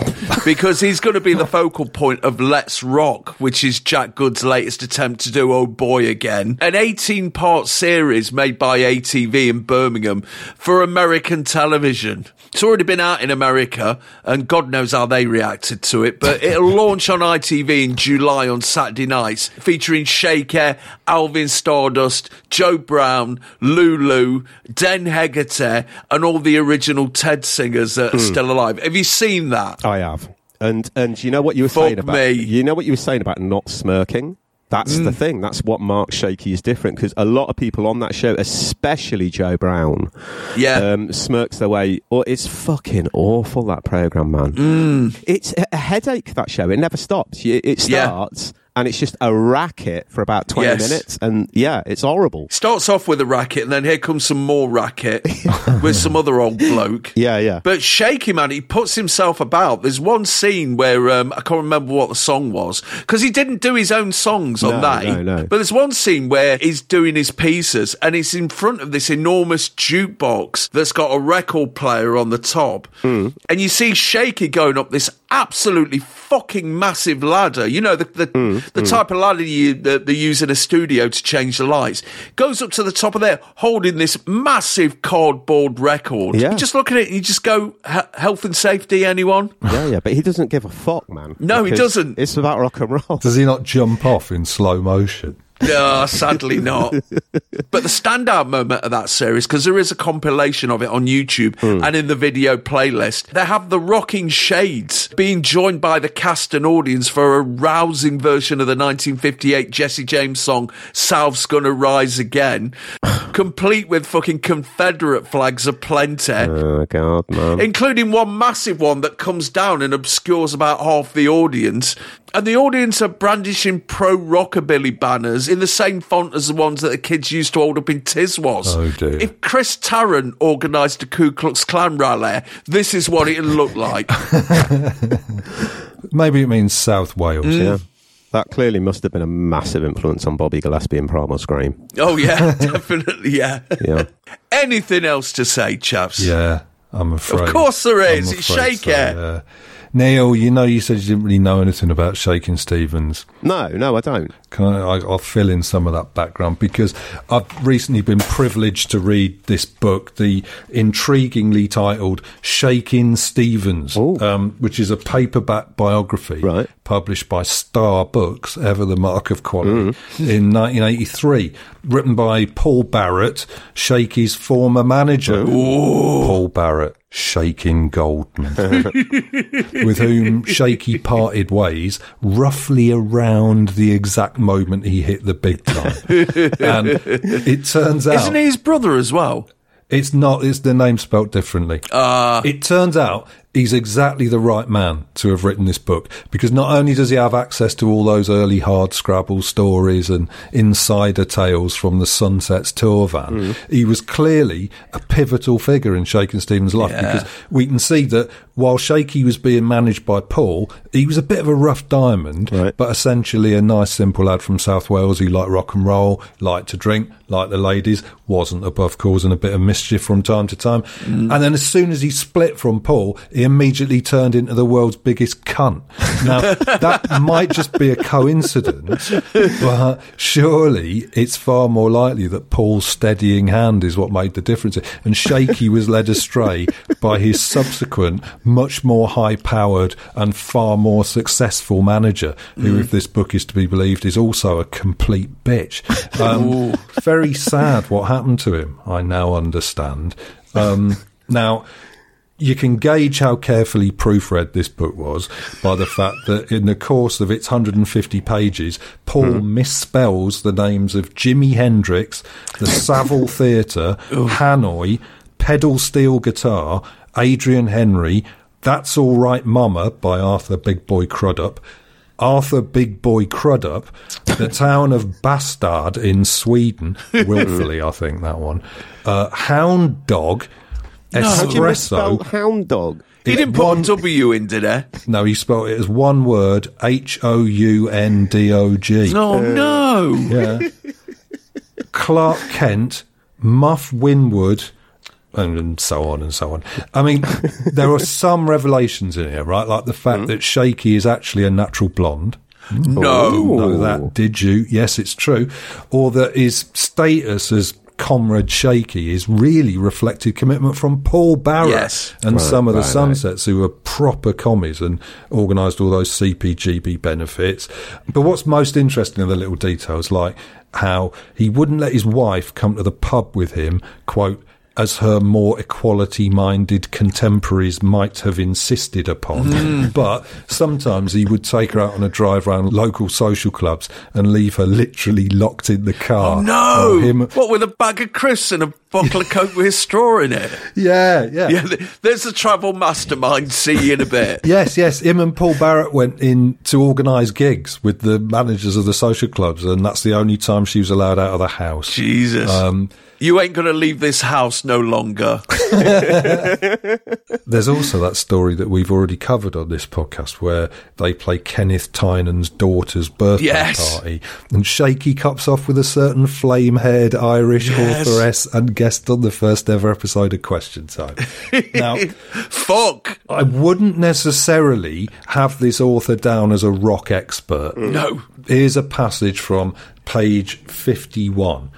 because he's going to be the focal point of Let's Rock, which is Jack Good's latest attempt to do Oh Boy Again, an 18-part series made by ATV in Birmingham for American television. It's already been out in America, and God knows how they reacted to it, but it'll *laughs* launch on ITV in July on Saturday nights, featuring Shaker, Alvin Stardust, Joe Brown, Lulu, Den Hegarty, and all the original TED singers that are hmm. still alive. Have you seen that? I have. And and you know what you were Fuck saying about me. you know what you were saying about not smirking. That's the thing. That's what Mark Shaky is different because a lot of people on that show, especially Joe Brown, Yeah. um, smirks their way. Or it's fucking awful that program, man. It's a- headache. That show. It never stops. It Yeah. And it's just a racket for about twenty Yes. minutes, and yeah, it's horrible. Starts off with a racket, and then here comes some more racket *laughs* with some other old bloke. Yeah, yeah. But Shaky Man, he puts himself about. There's one scene where um, I can't remember what the song was because he didn't do his own songs on No, that. no, no. But there's one scene where he's doing his pieces and he's in front of this enormous jukebox that's got a record player on the top, Hmm. and you see Shaky going up this absolutely fucking massive ladder. You know the the, Hmm, the type of ladder you that they use in a studio to change the lights. Goes up to the top of there, holding this massive cardboard record. Yeah. You just look at it, and you just go, health and safety, anyone? yeah, yeah. But he doesn't give a fuck, man. No, he doesn't. It's about rock and roll. Does he not jump off in slow motion? No, sadly not. but the standout moment of that series, because there is a compilation of it on YouTube hmm. and in the video playlist, they have the rocking shades being joined by the cast and audience for a rousing version of the 1958 Jesse James song, South's Gonna Rise Again, *sighs* complete with fucking Confederate flags aplenty. Uh, oh God, man. including one massive one that comes down and obscures about half the audience. And the audience are brandishing pro rockabilly banners in the same font as the ones that the kids used to hold up in Tiswas. Oh, dear. If Chris Tarrant organised a Ku Klux Klan rally, this is what it'd look like. *laughs* Maybe it means South Wales. Mm. Yeah. That clearly must have been a massive influence on Bobby Gillespie and Primal Scream. oh, yeah, *laughs* definitely, yeah. Yeah. Anything else to say, chaps? Yeah, I'm afraid. Of course there is. I'm It's afraid Shaker. yeah. Neil, you know, you said you didn't really know anything about Shaking Stevens. No, no, I don't. Can I, I, I'll fill in some of that background because I've recently been privileged to read this book, the intriguingly titled Shaking Stevens, um, which is a paperback biography Right. published by Star Books, ever the mark of quality, in 1983, written by Paul Barrett, Shaky's former manager. Paul Barrett. Shaking Goldman, *laughs* with whom Shaky parted ways roughly around the exact moment he hit the big time. and it turns out Isn't he his brother as well? it's not. It's the name spelt differently. Uh, it turns out he's exactly the right man to have written this book because not only does he have access to all those early hard scrabble stories and insider tales from the Sunsets tour van, mm. he was clearly a pivotal figure in Shakin' Stevens' life Yeah. because we can see that while Shaky was being managed by Paul, he was a bit of a rough diamond, Right. but essentially a nice, simple lad from South Wales who liked rock and roll, liked to drink, liked the ladies, wasn't above causing a bit of mischief from time to time. And then as soon as he split from Paul, he he immediately turned into the world's biggest cunt. Now, *laughs* that might just be a coincidence, but surely it's far more likely that Paul's steadying hand is what made the difference. And Shaky was led astray by his subsequent, much more high powered and far more successful manager, who, Mm. if this book is to be believed, is also a complete bitch. Um, very sad what happened to him, I now understand. Um, now, you can gauge how carefully proofread this book was by the fact that in the course of its 150 pages, Paul misspells the names of Jimi Hendrix, the Savile *laughs* Theatre, Hanoi, Pedal Steel Guitar, Adrian Henri, That's All Right Mama by Arthur Big Boy Crudup, Arthur Big Boy Crudup, the *laughs* town of Bastard in Sweden, willfully, I think that one, uh, Hound Dog, How do Espresso. hound dog? He didn't put a W in, did he? No, he spelled it as one word: H O U N D O G. Oh, no. Yeah. *laughs* Clark Kent, Muff Winwood, and, and so on and so on. I mean, there are *laughs* some revelations in here, right? Like the fact hmm. that Shaky is actually a natural blonde. No. Didn't know that, did you? Yes, it's true. Or that his status as Comrade Shaky is really reflected commitment from Paul Barrett Yes. and Right, some of the right, right. Sunsets who were proper commies and organised all those CPGB benefits. But what's most interesting are the little details, like how he wouldn't let his wife come to the pub with him, quote, as her more equality minded contemporaries might have insisted upon. Mm. But sometimes he would take her out on a drive around local social clubs and leave her literally locked in the car. Oh, no. him, What, with a bag of crisps and a bottle of Coke with a straw in it? yeah, yeah. Yeah, there's a travel mastermind. See you in a bit. *laughs* Yes, yes. Him and Paul Barrett went in to organise gigs with the managers of the social clubs, and that's the only time she was allowed out of the house. Jesus. Um, you ain't going to leave this house no longer. *laughs* *laughs* There's also that story that we've already covered on this podcast where they play Kenneth Tynan's daughter's birthday Yes. party, and Shaky cups off with a certain flame-haired Irish Yes. authoress and guest on the first ever episode of Question Time. *laughs* now, Fuck. I wouldn't necessarily have this author down as a rock expert. Mm. No. Here's a passage from page 51.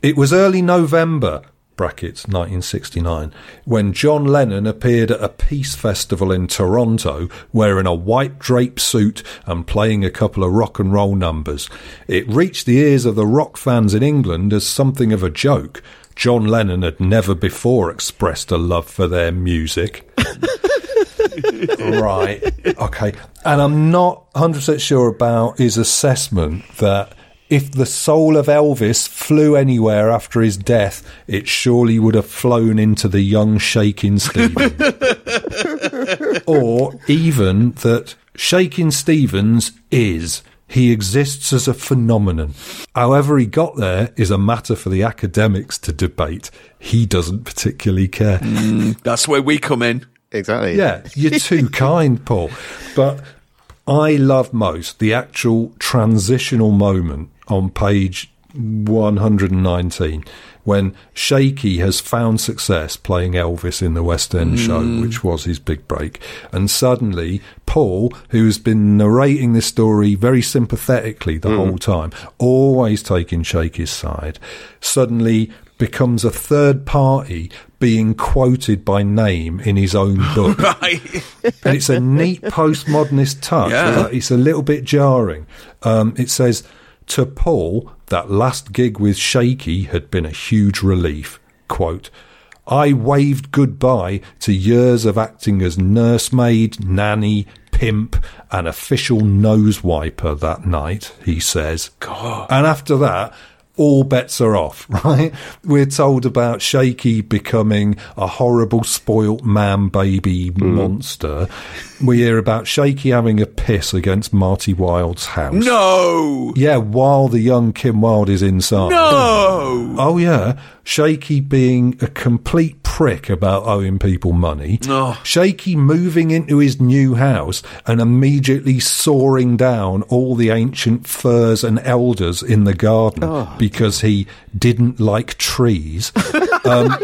It was early November, brackets 1969, when John Lennon appeared at a peace festival in Toronto wearing a white drape suit and playing a couple of rock and roll numbers. It reached the ears of the rock fans in England as something of a joke. John Lennon had never before expressed a love for their music. *laughs* right. Okay. And I'm not 100% sure about his assessment that if the soul of Elvis flew anywhere after his death, it surely would have flown into the young Shaking Stevens. *laughs* or even that Shaking Stevens is. He exists as a phenomenon. However, he got there is a matter for the academics to debate. He doesn't particularly care. Mm, that's where we come in. Exactly. Yeah, you're too *laughs* kind, Paul. But I love most the actual transitional moment on page 119 when Shaky has found success playing Elvis in the West End show, which was his big break. And suddenly, Paul, who's been narrating this story very sympathetically the whole time, always taking Shaky's side, suddenly becomes a third party being quoted by name in his own *laughs* book. Right. and it's a neat postmodernist touch. Yeah. It's a little bit jarring. Um, it says, To Paul, that last gig with Shaky had been a huge relief. Quote, I waved goodbye to years of acting as nursemaid, nanny, pimp, and official nose wiper that night, he says. And after that, all bets are off, *laughs* right? We're told about Shaky becoming a horrible spoilt man baby hmm. monster. We hear about Shaky having a piss against Marty Wilde's house. No. Yeah, while the young Kim Wilde is inside. No. Oh yeah, Shaky being a complete prick about owing people money. Oh. Shaky moving into his new house and immediately sawing down all the ancient firs and elders in the garden because he didn't like trees. *laughs* um,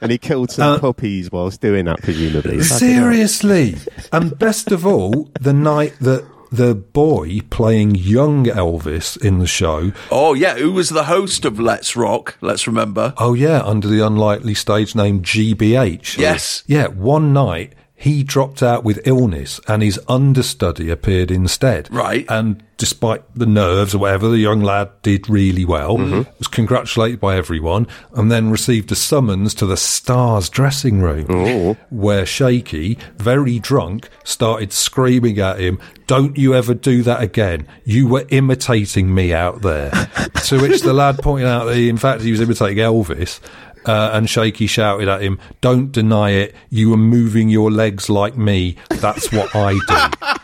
And he killed some puppies whilst doing that, presumably. Seriously. and best of all, the night that the boy playing young Elvis in the show. Oh, yeah, who was the host of Let's Rock, let's remember. Oh, yeah, under the unlikely stage name GBH. Yes. Yeah, one night he dropped out with illness and his understudy appeared instead. Right. And despite the nerves or whatever, the young lad did really well, Mm-hmm. was congratulated by everyone, and then received a summons to the Stars dressing room, where Shaky, very drunk, started screaming at him, Don't you ever do that again. You were imitating me out there. *laughs* to which the lad pointed out that, he, in fact, he was imitating Elvis. Uh, and Shaky shouted at him, Don't deny it. You were moving your legs like me. That's what I do. *laughs*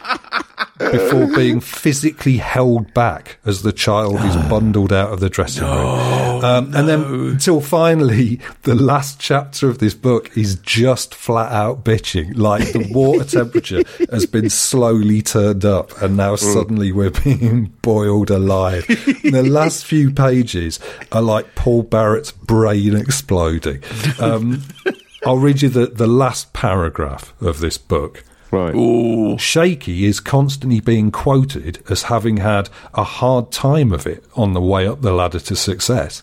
Before being physically held back as the child is bundled out of the dressing room. Um, And then, until finally, the last chapter of this book is just flat out bitching. Like the water *laughs* temperature has been slowly turned up, and now suddenly we're being boiled alive. And the last few pages are like Paul Barrett's brain exploding. Um, I'll read you the, the last paragraph of this book. Right. Shaky is constantly being quoted as having had a hard time of it on the way up the ladder to success.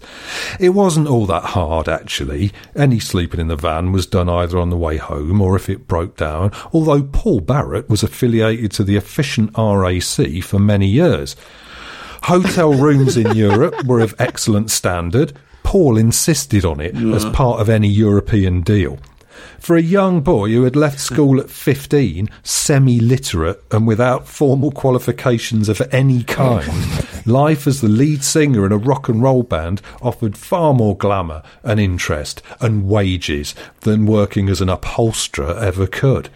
It wasn't all that hard, actually. Any sleeping in the van was done either on the way home or if it broke down, although Paul Barrett was affiliated to the efficient RAC for many years. Hotel rooms in Europe *laughs* were of excellent standard. Paul insisted on it as part of any European deal. For a young boy who had left school at 15, semi literate, and without formal qualifications of any kind, *laughs* life as the lead singer in a rock and roll band offered far more glamour and interest and wages than working as an upholsterer ever could.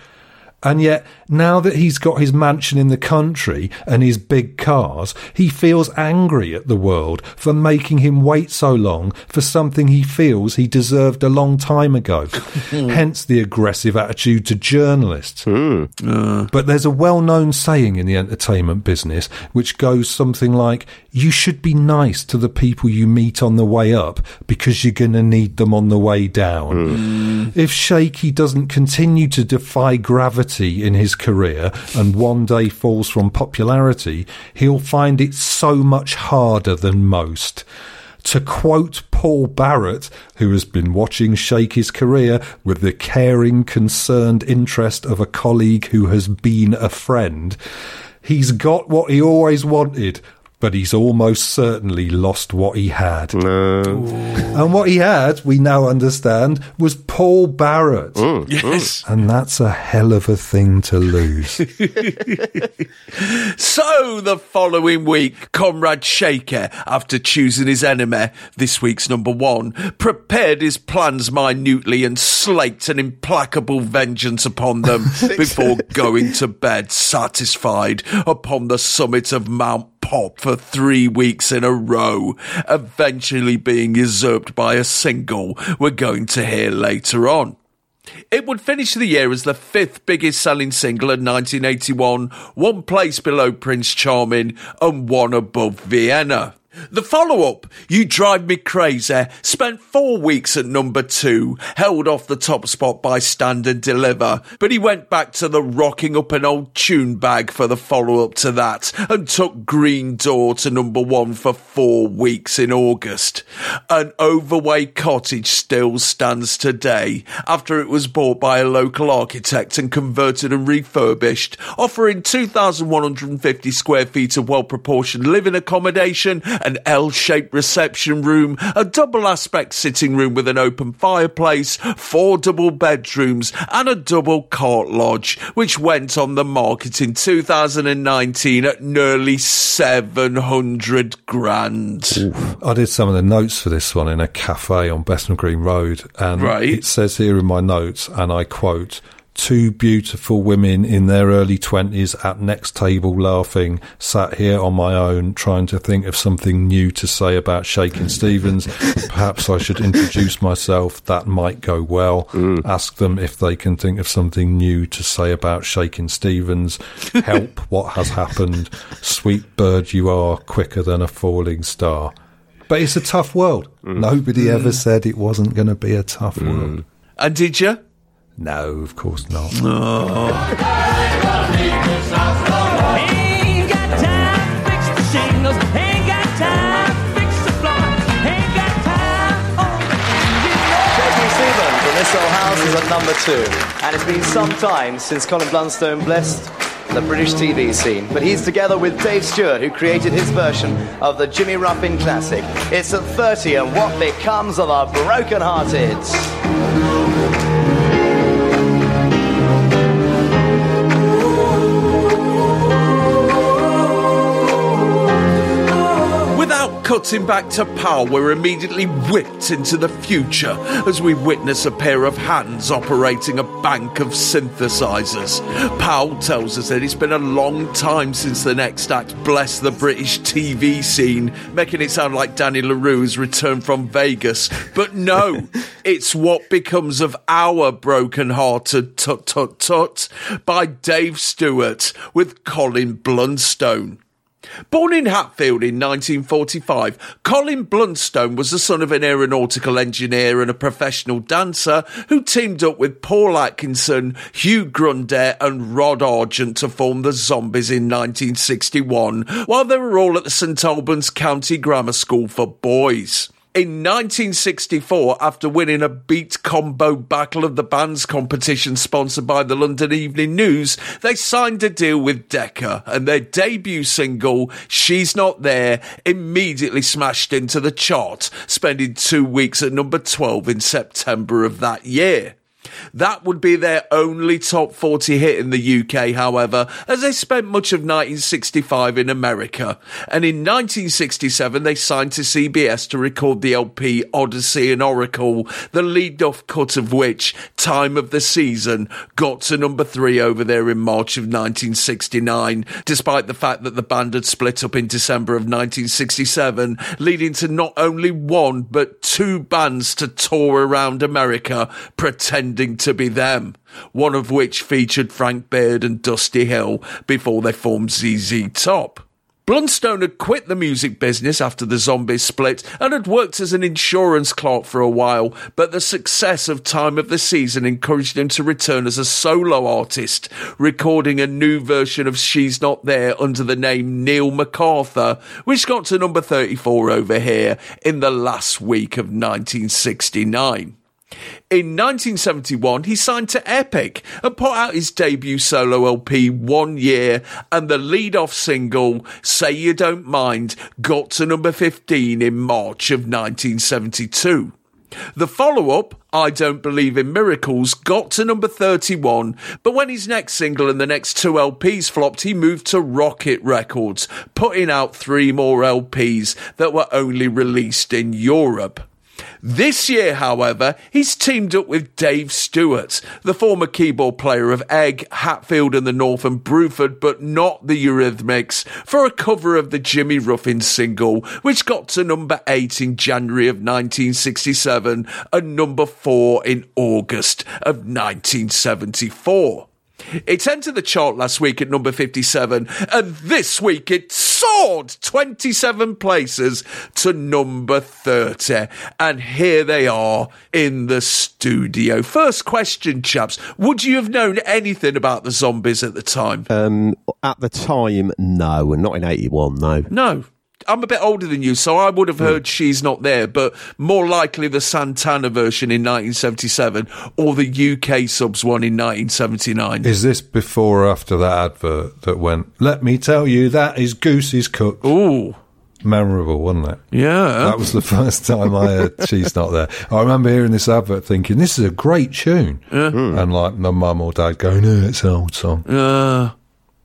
And yet, now that he's got his mansion in the country and his big cars, he feels angry at the world for making him wait so long for something he feels he deserved a long time ago. *laughs* Hence the aggressive attitude to journalists. Hmm. Uh. But there's a well known saying in the entertainment business which goes something like, You should be nice to the people you meet on the way up because you're going to need them on the way down. Hmm. If Shaky doesn't continue to defy gravity in his career and one day falls from popularity, he'll find it so much harder than most. To quote Paul Barrett, who has been watching Shaky's career with the caring, concerned interest of a colleague who has been a friend, he's got what he always wanted, but he's almost certainly lost what he had. And what he had, we now understand, was Paul Barrett. Mm, yes. Mm. And that's a hell of a thing to lose. *laughs* So the following week, Comrade Shaker, after choosing his enemy, this week's number one, prepared his plans minutely and slaked an implacable vengeance upon them *laughs* before going to bed satisfied upon the summit of Mount Pop for three weeks in a row, eventually being usurped by a single we're going to hear later on. It would finish the year as the fifth biggest selling single in 1981, one place below Prince Charming and one above Vienna. The follow up, You Drive Me Crazy, spent four weeks at number two, held off the top spot by Stand and Deliver, but he went back to the rocking up an old tune bag for the follow up to that and took Green Door to number one for four weeks in August. An overweight cottage still stands today after it was bought by a local architect and converted and refurbished, offering 2,150 square feet of well proportioned living accommodation, an L shaped reception room, a double aspect sitting room with an open fireplace, four double bedrooms, and a double cart lodge, which went on the market in 2019 at nearly 700 grand. I did some of the notes for this one in a cafe on Bethnal Green Road, and Right. it says here in my notes, and I quote. Two beautiful women in their early 20s at next table laughing, sat here on my own trying to think of something new to say about Shaking Stevens. *laughs* Perhaps I should introduce myself, that might go well. Mm. Ask them if they can think of something new to say about Shaking Stevens. Help *laughs* what has happened. Sweet bird you are, quicker than a falling star. But it's a tough world. Mm. Nobody ever mm. said it wasn't going to be a tough world. And did you? No, of course not. Ain't got time to fix the shingles. Ain't got time to fix the floor. Ain't got time. Oh, J.P. Seaman from This Old House is at number two. And it's been some time since Colin Blunstone blessed the British TV scene. But he's together with Dave Stewart, who created his version of the Jimmy Ruffin classic. It's at 30, and what becomes of our broken hearted? Cutting back to Powell, we're immediately whipped into the future as we witness a pair of hands operating a bank of synthesizers. Powell tells us that it's been a long time since the next act blessed the British TV scene, making it sound like Danny LaRue's return from Vegas. But no, *laughs* it's what becomes of our broken hearted tut tut tut by Dave Stewart with Colin Blunstone. Born in Hatfield in 1945, Colin Blunstone was the son of an aeronautical engineer and a professional dancer who teamed up with Paul Atkinson, Hugh Grundy, and Rod Argent to form the Zombies in 1961, while they were all at the St Albans County Grammar School for Boys. In 1964, after winning a beat combo Battle of the Bands competition sponsored by the London Evening News, they signed a deal with Decca and their debut single, She's Not There, immediately smashed into the chart, spending two weeks at number 12 in September of that year. That would be their only top 40 hit in the UK, however, as they spent much of 1965 in America. And in 1967, they signed to CBS to record the LP Odessey and Oracle, the lead off cut of which, Time of the Season, got to number three over there in March of 1969, despite the fact that the band had split up in December of 1967, leading to not only one, but two bands to tour around America pretending to be them, one of which featured Frank Beard and Dusty Hill before they formed ZZ Top. Blunstone had quit the music business after the Zombies split and had worked as an insurance clerk for a while, but the success of Time of the Season encouraged him to return as a solo artist, recording a new version of She's Not There under the name Neil MacArthur, which got to number 34 over here in the last week of 1969. In 1971, he signed to Epic and put out his debut solo LP One Year, and the lead off single, Say You Don't Mind, got to number 15 in March of 1972. The follow up, I Don't Believe in Miracles, got to number 31, but when his next single and the next two LPs flopped, he moved to Rocket Records, putting out three more LPs that were only released in Europe. This year, however, he's teamed up with Dave Stewart, the former keyboard player of Egg, Hatfield and the North and Bruford, but not the Eurythmics, for a cover of the Jimmy Ruffin single, which got to number 8 in January of 1967 and number 4 in August of 1974. It entered the chart last week at number 57, and this week it soared 27 places to number 30. And here they are in the studio. First question, chaps. Would you have known anything about the zombies at the time? Um, at the time, no, and not in '81. No, No. I'm a bit older than you, so I would have heard She's Not There, but more likely the Santana version in 1977 or the UK subs one in 1979. Is this before or after that advert that went, let me tell you, that is Goosey's Cook? Ooh. Memorable, wasn't it? Yeah. That was the *laughs* first time I heard She's Not There. I remember hearing this advert thinking, this is a great tune. And like my mum or dad going, no, it's an old song. Uh,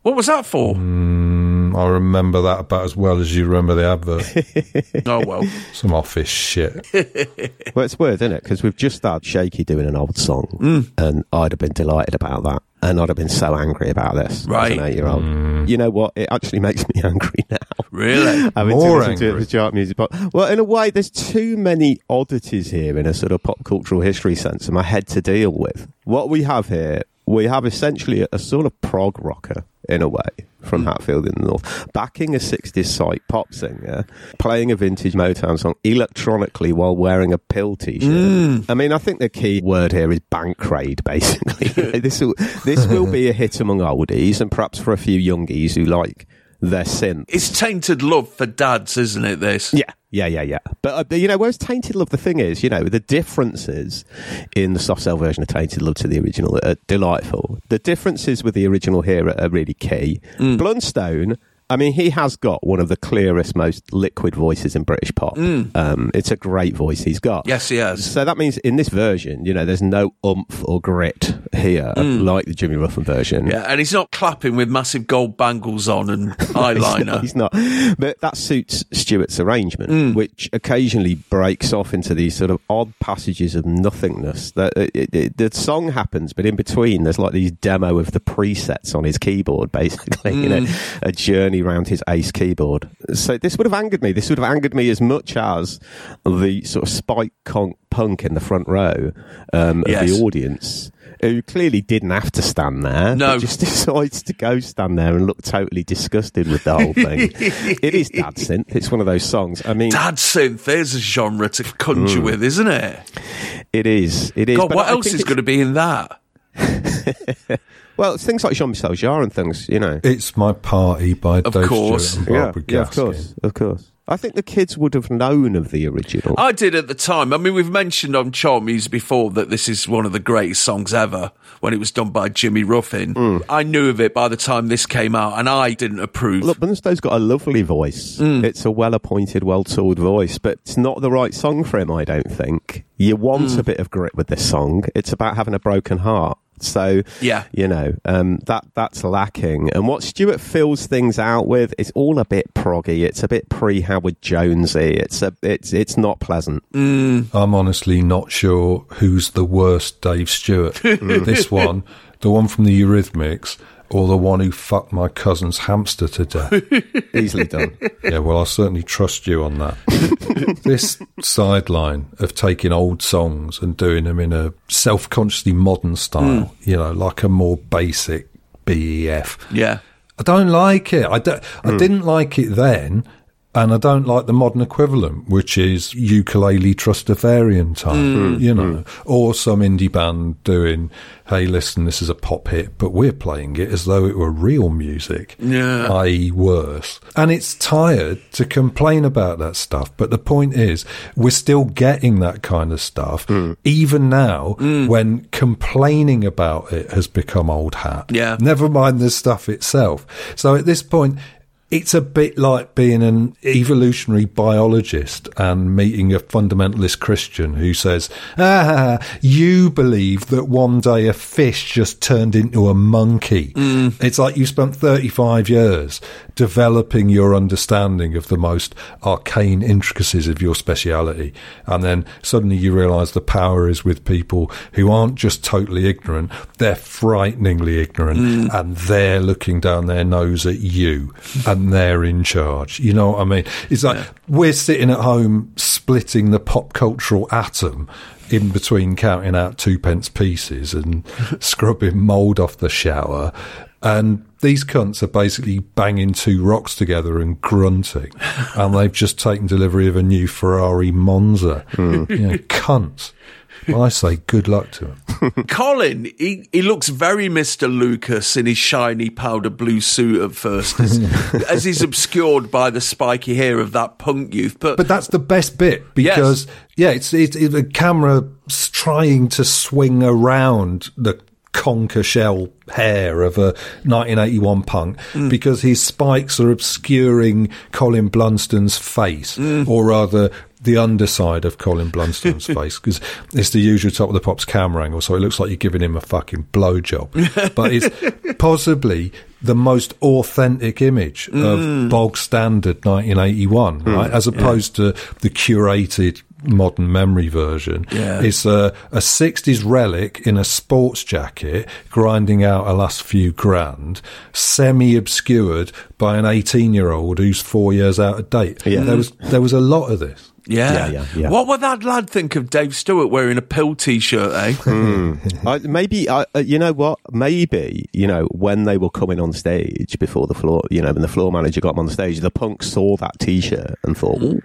what was that for? Mm, I remember that about as well as you remember the advert. *laughs* oh, well. Some office shit. *laughs* well, it's weird, isn't it? Because we've just started Shaky doing an old song, Mm. and I'd have been delighted about that, and I'd have been so angry about this Right. as an eight-year-old. You know what? It actually makes me *laughs* angry now. Really? Having More to listen to it angry. for chart music. But, well, in a way, there's too many oddities here in a sort of pop cultural history sense in my head to deal with. What we have here we have essentially a, a sort of prog rocker in a way from hmm. Hatfield and the North, backing a 60s psych pop singer, playing a vintage Motown song electronically while wearing a pill t shirt. Hmm. I mean, I think the key word here is bankrade, basically. *laughs* this, will, this will be a hit among oldies and perhaps for a few youngies who like their synth. It's tainted love for dads, isn't it? This. Yeah, yeah, yeah, yeah. But, uh, you know, whereas Tainted Love, the thing is, you know, the differences in the Soft Cell version of Tainted Love to the original are delightful. The differences with the original here are, are really key. Mm. Blunstone, I mean, he has got one of the clearest, most liquid voices in British pop. Mm. Um, it's a great voice he's got. Yes, he has. So that means in this version, you know, there's no oomph or grit here, Mm. like the Jimmy Ruffin version. Yeah, and he's not clapping with massive gold bangles on and *laughs* eyeliner. He's not. But that suits Stewart's arrangement, Mm. which occasionally breaks off into these sort of odd passages of nothingness. That the song happens, but in between, there's like these demo of the presets on his keyboard, basically. You know, Mm. a journey around his Ace keyboard. So this would have angered me. This would have angered me as much as the sort of spike punk in the front row um, of Yes. the audience. Who clearly didn't have to stand there, No. just *laughs* decides to go stand there and look totally disgusted with the whole thing. *laughs* it is dad synth. It's one of those songs. I mean, Dad synth, there's a genre to conjure Mm. with, isn't it? it is. It is. God, but what I else is going to be in that? *laughs* Well, it's things like Jean-Michel Jarre and things. You know, It's My Party by Of Dave course. Stewart and yeah, Barbara yeah, of Gaskin. course, of course. I think the kids would have known of the original. I did at the time. I mean, we've mentioned on Chart Music before that this is one of the greatest songs ever when it was done by Jimmy Ruffin. Mm. I knew of it by the time this came out, and I didn't approve. Look, Bunsto's got a lovely voice. Mm. It's a well appointed, well tooled voice, but it's not the right song for him, I don't think. You want Mm. a bit of grit with this song. It's about having a broken heart. So, Yeah. you know, um, that that's lacking. And what Stewart fills things out with is all a bit proggy. It's a bit pre Howard Jonesy. It's a it's it's not pleasant. I'm honestly not sure who's the worst Dave Stewart. *laughs* this one, the one from the Eurythmics, or the one who fucked my cousin's hamster to death. *laughs* Easily done. yeah, well, I'll certainly trust you on that. *laughs* this sideline of taking old songs and doing them in a self consciously modern style, hmm. you know, like a more basic BEF. Yeah. I don't like it. I, don't, I hmm. didn't like it then, and I don't like the modern equivalent, which is ukulele Trustafarian time, hmm. Hmm. you know, hmm. or some indie band doing, hey, listen, this is a pop hit, but we're playing it as though it were real music, Yeah. i.e., worse. And it's tired to complain about that stuff, but the point is, we're still getting that kind of stuff, even now when complaining about it has become old hat. Yeah. Never mind the stuff itself. So at this point, it's a bit like being an evolutionary biologist and meeting a fundamentalist Christian who says, ah, you believe that one day a fish just turned into a monkey. It's like you spent 35 years developing your understanding of the most arcane intricacies of your speciality. And then suddenly you realize the power is with people who aren't just totally ignorant, they're frighteningly ignorant mm. and they're looking down their nose at you and they're in charge. You know what I mean? It's like we're sitting at home splitting the pop cultural atom in between counting out two pence pieces and *laughs* scrubbing mould off the shower. And these cunts are basically banging two rocks together and grunting. *laughs* and they've just taken delivery of a new Ferrari Monza. Hmm. You know, cunts. Well, I say good luck to him. *laughs* Colin, he, he looks very Mr. Lucas in his shiny powder blue suit at first, as, *laughs* as he's obscured by the spiky hair of that punk youth. But, But that's the best bit because yeah, it's, it's, it's the camera trying to swing around the conker shell hair of a 1981 punk mm. because his spikes are obscuring Colin Blunstone's face, mm. or rather. The underside of Colin Blunstone's *laughs* face because it's the usual top of the pops camera angle, so it looks like you're giving him a fucking blowjob. *laughs* but it's possibly the most authentic image of mm. bog standard 1981, hmm. right? As opposed to the curated modern memory version. Yeah. It's a, a 60s relic in a sports jacket, grinding out a last few grand, semi obscured by an 18 year old who's four years out of date. Yeah. There was, there was a lot of this. Yeah. Yeah, yeah, yeah. What would that lad think of Dave Stewart wearing a pill t-shirt, eh? *laughs* Hmm. I, maybe I, uh, you know what? Maybe you know when they were coming on stage before the floor, you know, when the floor manager got them on the stage, the punk saw that T-shirt and thought, Ooh,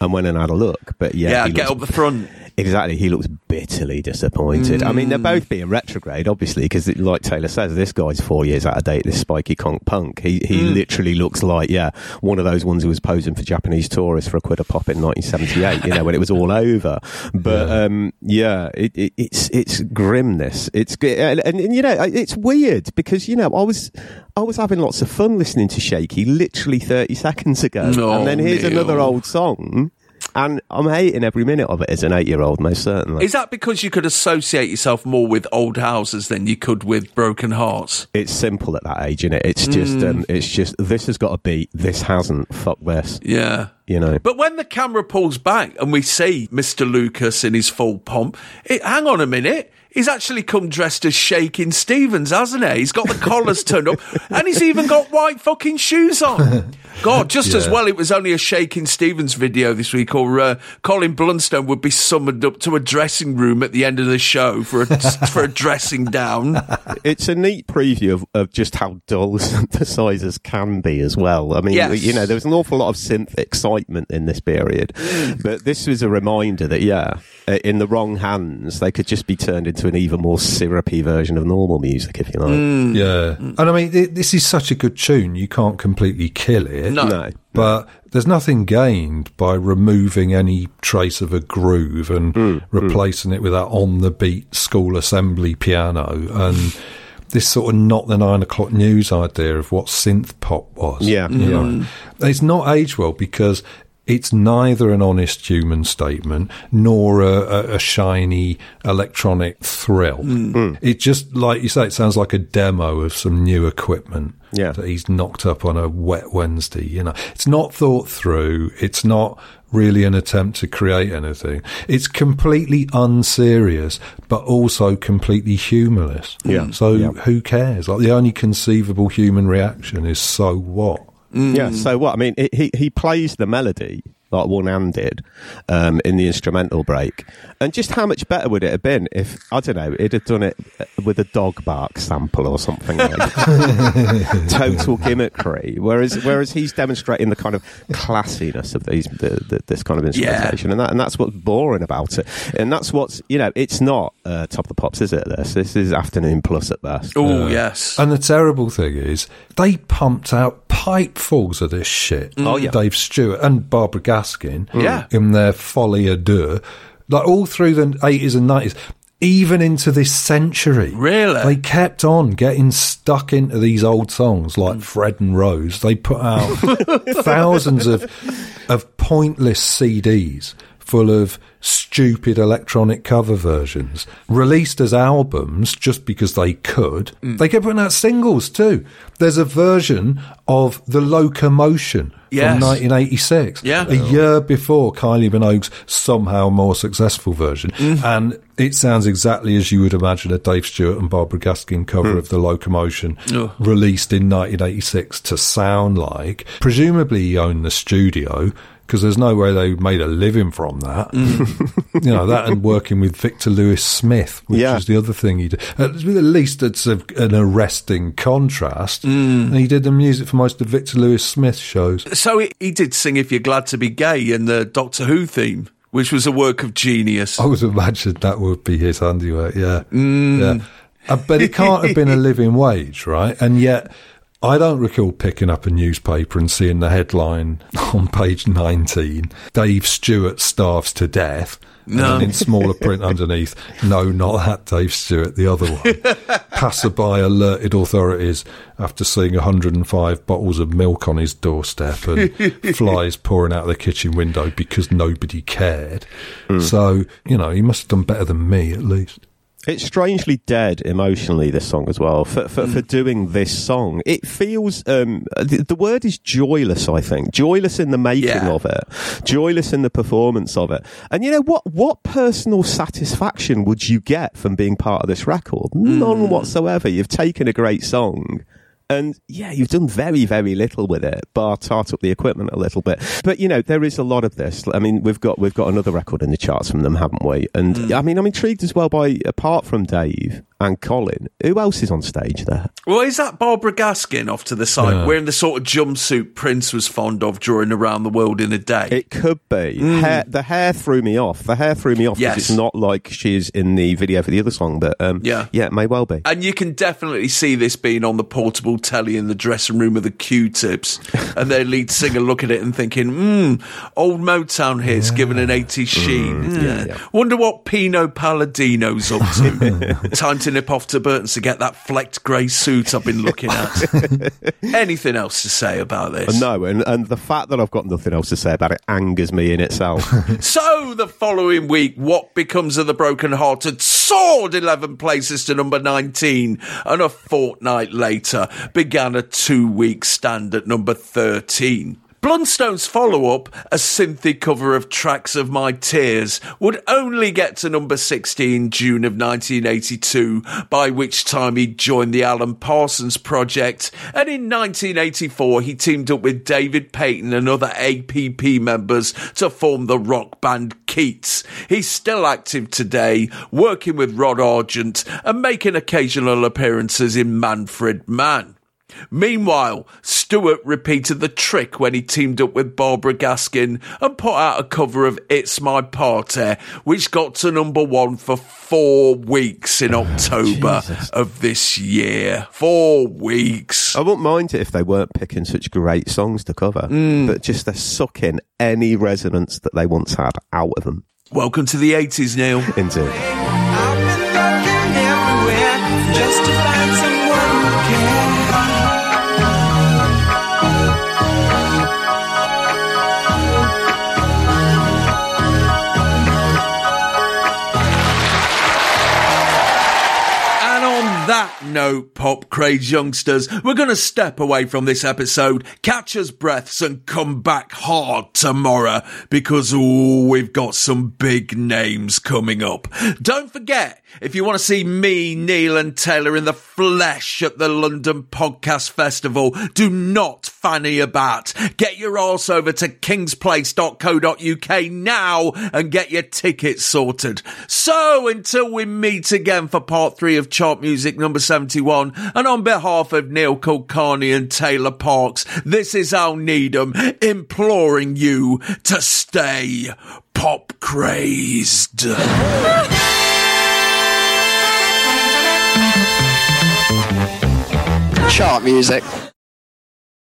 and went and had a look. But yeah, Yeah, get looks- up the front. Exactly, he looks bitterly disappointed. I mean, they're both being retrograde, obviously, because like Taylor says, this guy's four years out of date. This spiky conk punk, he he literally looks like yeah, one of those ones who was posing for Japanese tourists for a quid a pop in 1978. you know, when it was all over. But yeah, um, yeah it, it, it's it's grimness. It's and, and, and you know it's weird because you know I was I was having lots of fun listening to Shaky literally 30 seconds ago, No, and then here's Neil. another old song. And I'm hating every minute of it as an eight year old, most certainly. Is that because you could associate yourself more with old houses than you could with broken hearts? it's simple at that age, is it? It's just, Mm. um, it's just, this has got to be, this hasn't, fuck this. Yeah. You know? But when the camera pulls back and we see Mr. Lucas in his full pomp, it, hang on a minute. He's actually come dressed as Shakin' Stevens, hasn't he? He's got the collars turned up and he's even got white fucking shoes on. *laughs* God, just as well it was only a Shakin' Stevens video this week, or uh, Colin Blunstone would be summoned up to a dressing room at the end of the show for a, *laughs* for a dressing down. It's a neat preview of, of just how dull *laughs* synthesizers can be as well. I mean, Yes. you know, there was an awful lot of synth excitement in this period, but this was a reminder that, yeah, in the wrong hands, they could just be turned into an even more syrupy version of normal music, if you like. Mm. Yeah. And I mean, it, this is such a good tune, you can't completely kill it. No. No. But there's nothing gained by removing any trace of a groove and Hmm, replacing it with that on the beat school assembly piano and this sort of not the nine o'clock news idea of what synth pop was. Yeah. You know? It's not age well because it's neither an honest human statement nor a, a, a shiny electronic thrill. Hmm. Hmm. It just, like you say, it sounds like a demo of some new equipment Yeah. that he's knocked up on a wet Wednesday. You know, it's not thought through. It's not really an attempt to create anything. It's completely unserious, but also completely humorless. Yeah. So Yeah. who cares? Like the only conceivable human reaction is so what? Yeah. So what? I mean, it, he he plays the melody like one handed um, in the instrumental break, and just how much better would it have been if I don't know, it had done it uh, with a dog bark sample or something like that. *laughs* total gimmickry. Whereas whereas he's demonstrating the kind of classiness of these the, the, this kind of instrumentation, and that and that's what's boring about it, and that's what's you know it's not uh, top of the pops, is it? This this is afternoon plus at best. Oh, yes. And the terrible thing is, they pumped out pipefuls of this shit. Mm. Oh, yeah. Dave Stewart and Barbara Gaskin. Mm. Yeah. In their folie à deux. Like all through the 80s and 90s. Even into this century. Really? They kept on getting stuck into these old songs like mm. Fred and Rose. They put out *laughs* thousands of of pointless CDs full of stupid electronic cover versions released as albums just because they could. Mm. They kept putting out singles too. There's a version of The Locomotion Yes. from 1986, Yeah. a year before Kylie Minogue's somehow more successful version. Mm. And it sounds exactly as you would imagine a Dave Stewart and Barbara Gaskin cover of The Locomotion released in 1986 to sound like. Presumably he owned the studio because there's no way they made a living from that. Mm. *laughs* you know, that and working with Victor Lewis Smith, which Yeah. is the other thing he did. At least it's a, an arresting contrast. Mm. And he did the music for most of Victor Lewis Smith's shows. So he, he did sing If You're Glad to Be Gay in the Doctor Who theme, which was a work of genius. I would imagine that would be his handiwork, yeah. Mm. yeah. Uh, but it can't have been a living wage, right? And yet, I don't recall picking up a newspaper and seeing the headline *laughs* on page 19 Dave Stewart starves to death. No. And in smaller print *laughs* underneath, no, not that Dave Stewart, the other one. *laughs* Passerby alerted authorities after seeing 105 bottles of milk on his doorstep and flies pouring out the kitchen window because nobody cared. Hmm. So, you know, he must have done better than me at least. It's strangely dead emotionally, this song as well, for, for, for doing this song. It feels, um, the, the word is joyless, I think. Joyless in the making Yeah. of it. Joyless in the performance of it. And you know, what, what personal satisfaction would you get from being part of this record? None whatsoever. You've taken a great song And yeah, you've done very, very little with it, bar tart up the equipment a little bit. But you know, there is a lot of this. I mean, we've got we've got another record in the charts from them, haven't we? And Mm. I mean, I'm intrigued as well by apart from Dave and Colin, who else is on stage there? Well, is that Barbara Gaskin off to the side, Yeah. wearing the sort of jumpsuit Prince was fond of during around the world in a day? It could be. Hair, the hair threw me off. The hair threw me off because Yes. it's not like she is in the video for the other song. But um, Yeah. yeah, it may well be. And you can definitely see this being on the portable telly in the dressing room of the Q-Tips, *laughs* and their lead singer looking at it and thinking, "Hmm, old Motown hits given an 80s sheen. Mm, yeah, Hmm. yeah. Wonder what Pino Palladino's up to. *laughs* Time to nip off to Burton's to get that flecked grey suit I've been looking at. *laughs* Anything else to say about this? No, and, and the fact that I've got nothing else to say about it angers me in itself. *laughs* So the following week, what becomes of the broken-hearted soared 11 places to number 19, and a fortnight later began a two-week stand at number 13. Blunstone's follow-up, a synthy cover of Tracks of My Tears, would only get to number 16 June of 1982, by which time he joined the Alan Parsons Project, and in 1984 he teamed up with David Paton and other APP members to form the rock band Keats. He's still active today, working with Rod Argent and making occasional appearances in Manfred Mann. Meanwhile, Stewart repeated the trick when he teamed up with Barbara Gaskin and put out a cover of It's My Party, which got to number one for four weeks in October of this year. Four weeks. I wouldn't mind it if they weren't picking such great songs to cover, Mm. but just they're sucking any resonance that they once had out of them. Welcome to the 80s, Neil. Indeed. Ah, that note, pop craze youngsters, we're going to step away from this episode, catch us breaths, and come back hard tomorrow because ooh, we've got some big names coming up. Don't forget, if you want to see me, Neil, and Taylor in the flesh at the London Podcast Festival, do not fanny about. Get your arse over to kingsplace.co.uk now and get your tickets sorted. So until we meet again for part three of Chart Music number 71, and on behalf of Neil Kulkarni and Taylor Parkes, this is Al Needham imploring you to stay pop crazed. Chart music.